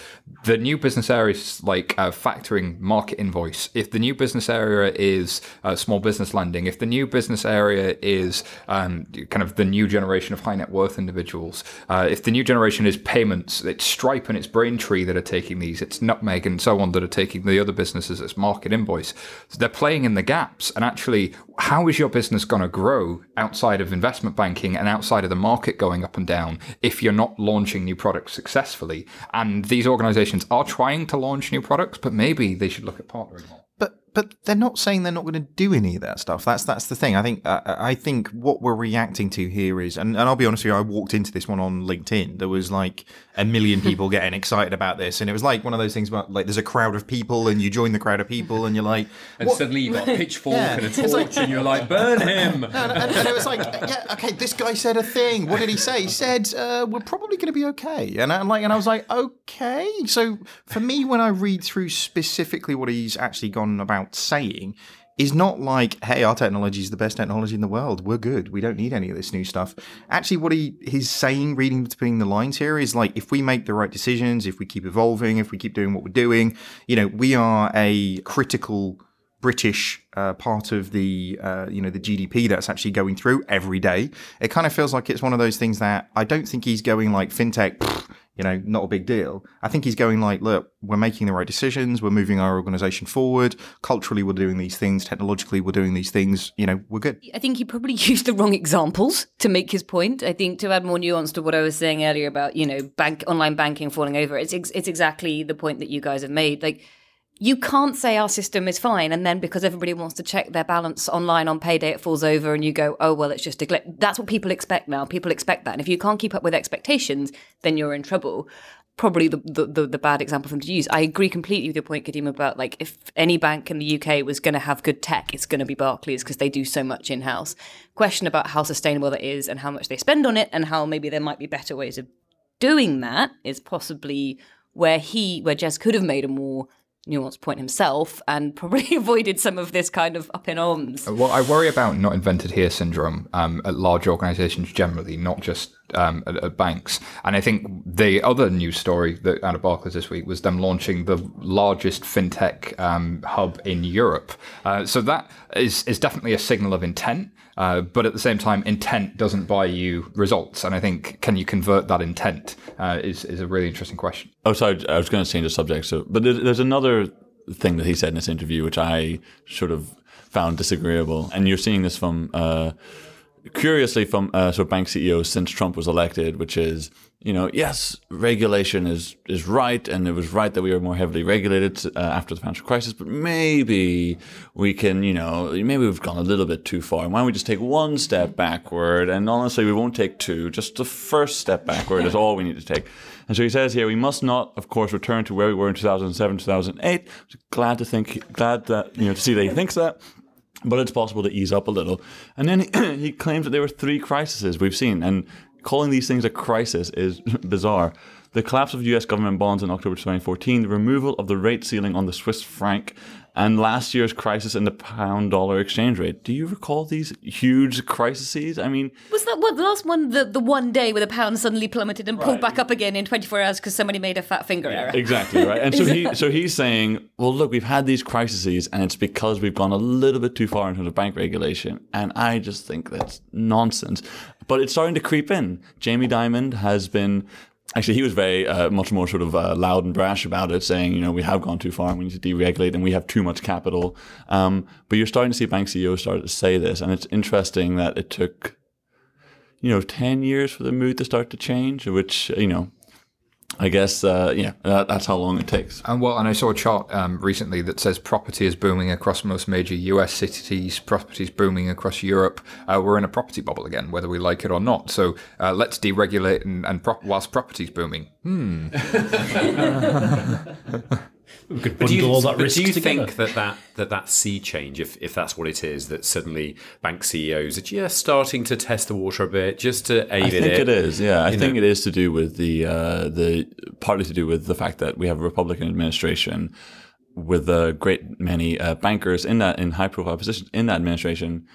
the new business areas like uh, factoring MarketInvoice, if the new business area is uh, small business lending, if the new business area is um, kind of the new generation of high net worth individuals, uh, if the new generation is payments, it's Stripe and it's Braintree that are taking these, it's Nutmeg and so on that are taking the other businesses, it's MarketInvoice. So they're playing in the gaps. And actually, how is your business going to grow outside of investment banking and outside of the market going up and down if you're not launching new products successfully? And these organizations are trying to launch new products, but maybe they should look at partnering more. But but they're not saying they're not going to do any of that stuff. That's that's the thing. I think uh, I think what we're reacting to here is, and, and I'll be honest with you, I walked into this one on LinkedIn. There was like a million people getting excited about this, and it was like one of those things about like there's a crowd of people, and you join the crowd of people, and you're like, [laughs] And what- suddenly you've got a [laughs] pitchfork Yeah. and a torch, like- and you're like, burn [laughs] him. No, and, and it was like, yeah, okay, this guy said a thing. What did he say? He said uh, we're probably going to be okay, and I'm like, and I was like, okay. So for me, when I read through specifically what he's actually gone about saying, is not like, hey, our technology is the best technology in the world. We're good. We don't need any of this new stuff. Actually, what he he's saying, reading between the lines here, is like, if we make the right decisions, if we keep evolving, if we keep doing what we're doing, you know, we are a critical British uh, part of the uh, you know the GDP that's actually going through every day. It kind of feels like it's one of those things that I don't think he's going like fintech, pfft, you know, not a big deal. I think he's going like, look, we're making the right decisions, we're moving our organization forward. Culturally, we're doing these things. Technologically, we're doing these things. You know, we're good. I think he probably [laughs] used the wrong examples to make his point. I think to add more nuance to what I was saying earlier about you know bank online banking falling over, it's ex- it's exactly the point that you guys have made. Like you can't say our system is fine, and then because everybody wants to check their balance online on payday, it falls over, and you go, oh well, it's just a glitch. That's what people expect now. People expect that, and if you can't keep up with expectations, then you're in trouble. Probably the, the, the, bad example for them to use. I agree completely with your point, Kadhim, about like if any bank in the UK was going to have good tech, it's going to be Barclays because they do so much in house. Question about how sustainable that is and how much they spend on it, and how maybe there might be better ways of doing that is possibly where he, where Jes could have made a more nuanced point himself and probably [laughs] avoided some of this kind of up in arms. Well, I worry about not invented here syndrome um, at large organizations generally, not just um, at, at banks. And I think the other news story that out of Barclays this week was them launching the largest fintech um, hub in Europe. Uh, so that is, is definitely a signal of intent. Uh, but at the same time, intent doesn't buy you results. And I think, can you convert that intent uh, is, is a really interesting question. Oh, sorry, I was going to change the subject. So, but there- there's another thing that he said in this interview, which I sort of found disagreeable. And you're seeing this from, uh, curiously, from uh, sort of bank CEOs since Trump was elected, which is, you know, yes, regulation is is right, and it was right that we were more heavily regulated uh, after the financial crisis. But maybe we can, you know, maybe we've gone a little bit too far. And why don't we just take one step backward? And honestly, we won't take two. Just the first step backward is [laughs] all we need to take. And so he says here, we must not, of course, return to where we were in 2007, 2008. Glad to think, glad that, you know, to see that he [laughs] thinks that. But it's possible to ease up a little. And then he, [clears throat] he claims that there were three crises we've seen. And calling these things a crisis is [laughs] bizarre. the collapse of US government bonds in October 2014, the removal of the rate ceiling on the Swiss franc, and last year's crisis in the pound dollar exchange rate. Do you recall these huge crises? I mean, Was that what the last one? The, the one day where the pound suddenly plummeted and pulled back up again in 24 hours because somebody made a fat finger error. Exactly right, and so he [laughs] so he's saying, well, look, we've had these crises, and it's because we've gone a little bit too far in terms of bank regulation, and I just think that's nonsense. But it's starting to creep in. Jamie Dimon has been. Actually, he was very uh, much more sort of uh, loud and brash about it, saying, you know, we have gone too far and we need to deregulate and we have too much capital. Um, but you're starting to see bank CEOs start to say this, and it's interesting that it took, you know, ten years for the mood to start to change, which you know, I guess, uh, yeah, that, that's how long it takes. And well, and I saw a chart um, recently that says property is booming across most major US cities, property is booming across Europe. Uh, we're in a property bubble again, whether we like it or not. So uh, let's deregulate and, and prop- whilst property's booming. Hmm. [laughs] We could But do you, all that risk do you together. think that that, that that sea change, if, if that's what it is, that suddenly bank CEOs are just starting to test the water a bit, just to aid I think it? it is. Yeah, I You think know? it is to do with the uh, the partly to do with the fact that we have a Republican administration with a great many uh, bankers in that in high profile positions in that administration.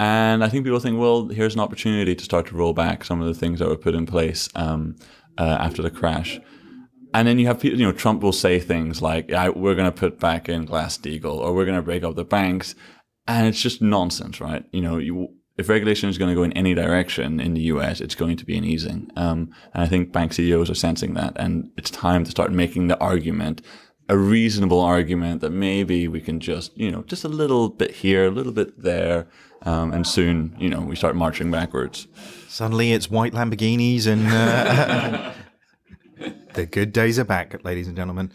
And I think people think, well, here's an opportunity to start to roll back some of the things that were put in place um, uh, after the crash. And then you have people, you know, Trump will say things like, we're going to put back in Glass-Steagall or we're going to break up the banks. And it's just nonsense, right? You know, you, if regulation is going to go in any direction in the US, it's going to be an easing. Um, and I think bank CEOs are sensing that. And it's time to start making the argument, a reasonable argument that maybe we can just, you know, just a little bit here, a little bit there. Um, and soon, you know, we start marching backwards. Suddenly it's white Lamborghinis and uh, [laughs] the good days are back, ladies and gentlemen.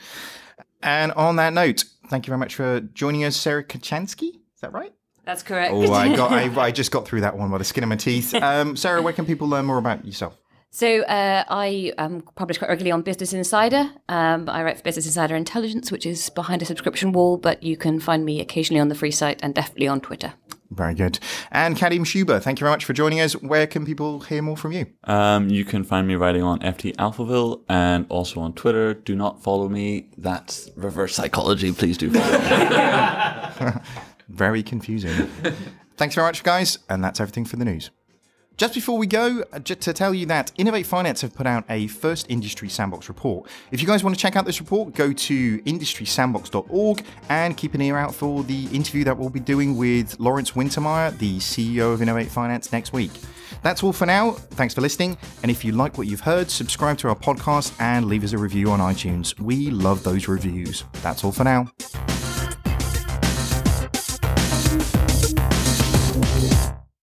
And on that note, thank you very much for joining us, Sarah Kocianski. Is that right? That's correct. Oh, I got, I, [laughs] I just got through that one by the skin of my teeth. Um, Sarah, where can people learn more about yourself? So uh, I um, publish quite regularly on Business Insider. Um, I write for Business Insider Intelligence, which is behind a subscription wall, but you can find me occasionally on the free site and definitely on Twitter. Very good. And Kadhim Shubber, thank you very much for joining us. Where can people hear more from you? Um, you can find me writing on FT Alphaville and also on Twitter. Do not follow me. That's reverse psychology. Please do follow me. [laughs] Very confusing. Thanks very much, guys. And that's everything for the news. Just before we go, uh, just to tell you that Innovate Finance have put out a first industry sandbox report. If you guys want to check out this report, go to industrysandbox.org and keep an ear out for the interview that we'll be doing with Lawrence Wintermeyer, the CEO of Innovate Finance, next week. That's all for now. Thanks for listening. And if you like what you've heard, subscribe to our podcast and leave us a review on iTunes. We love those reviews. That's all for now.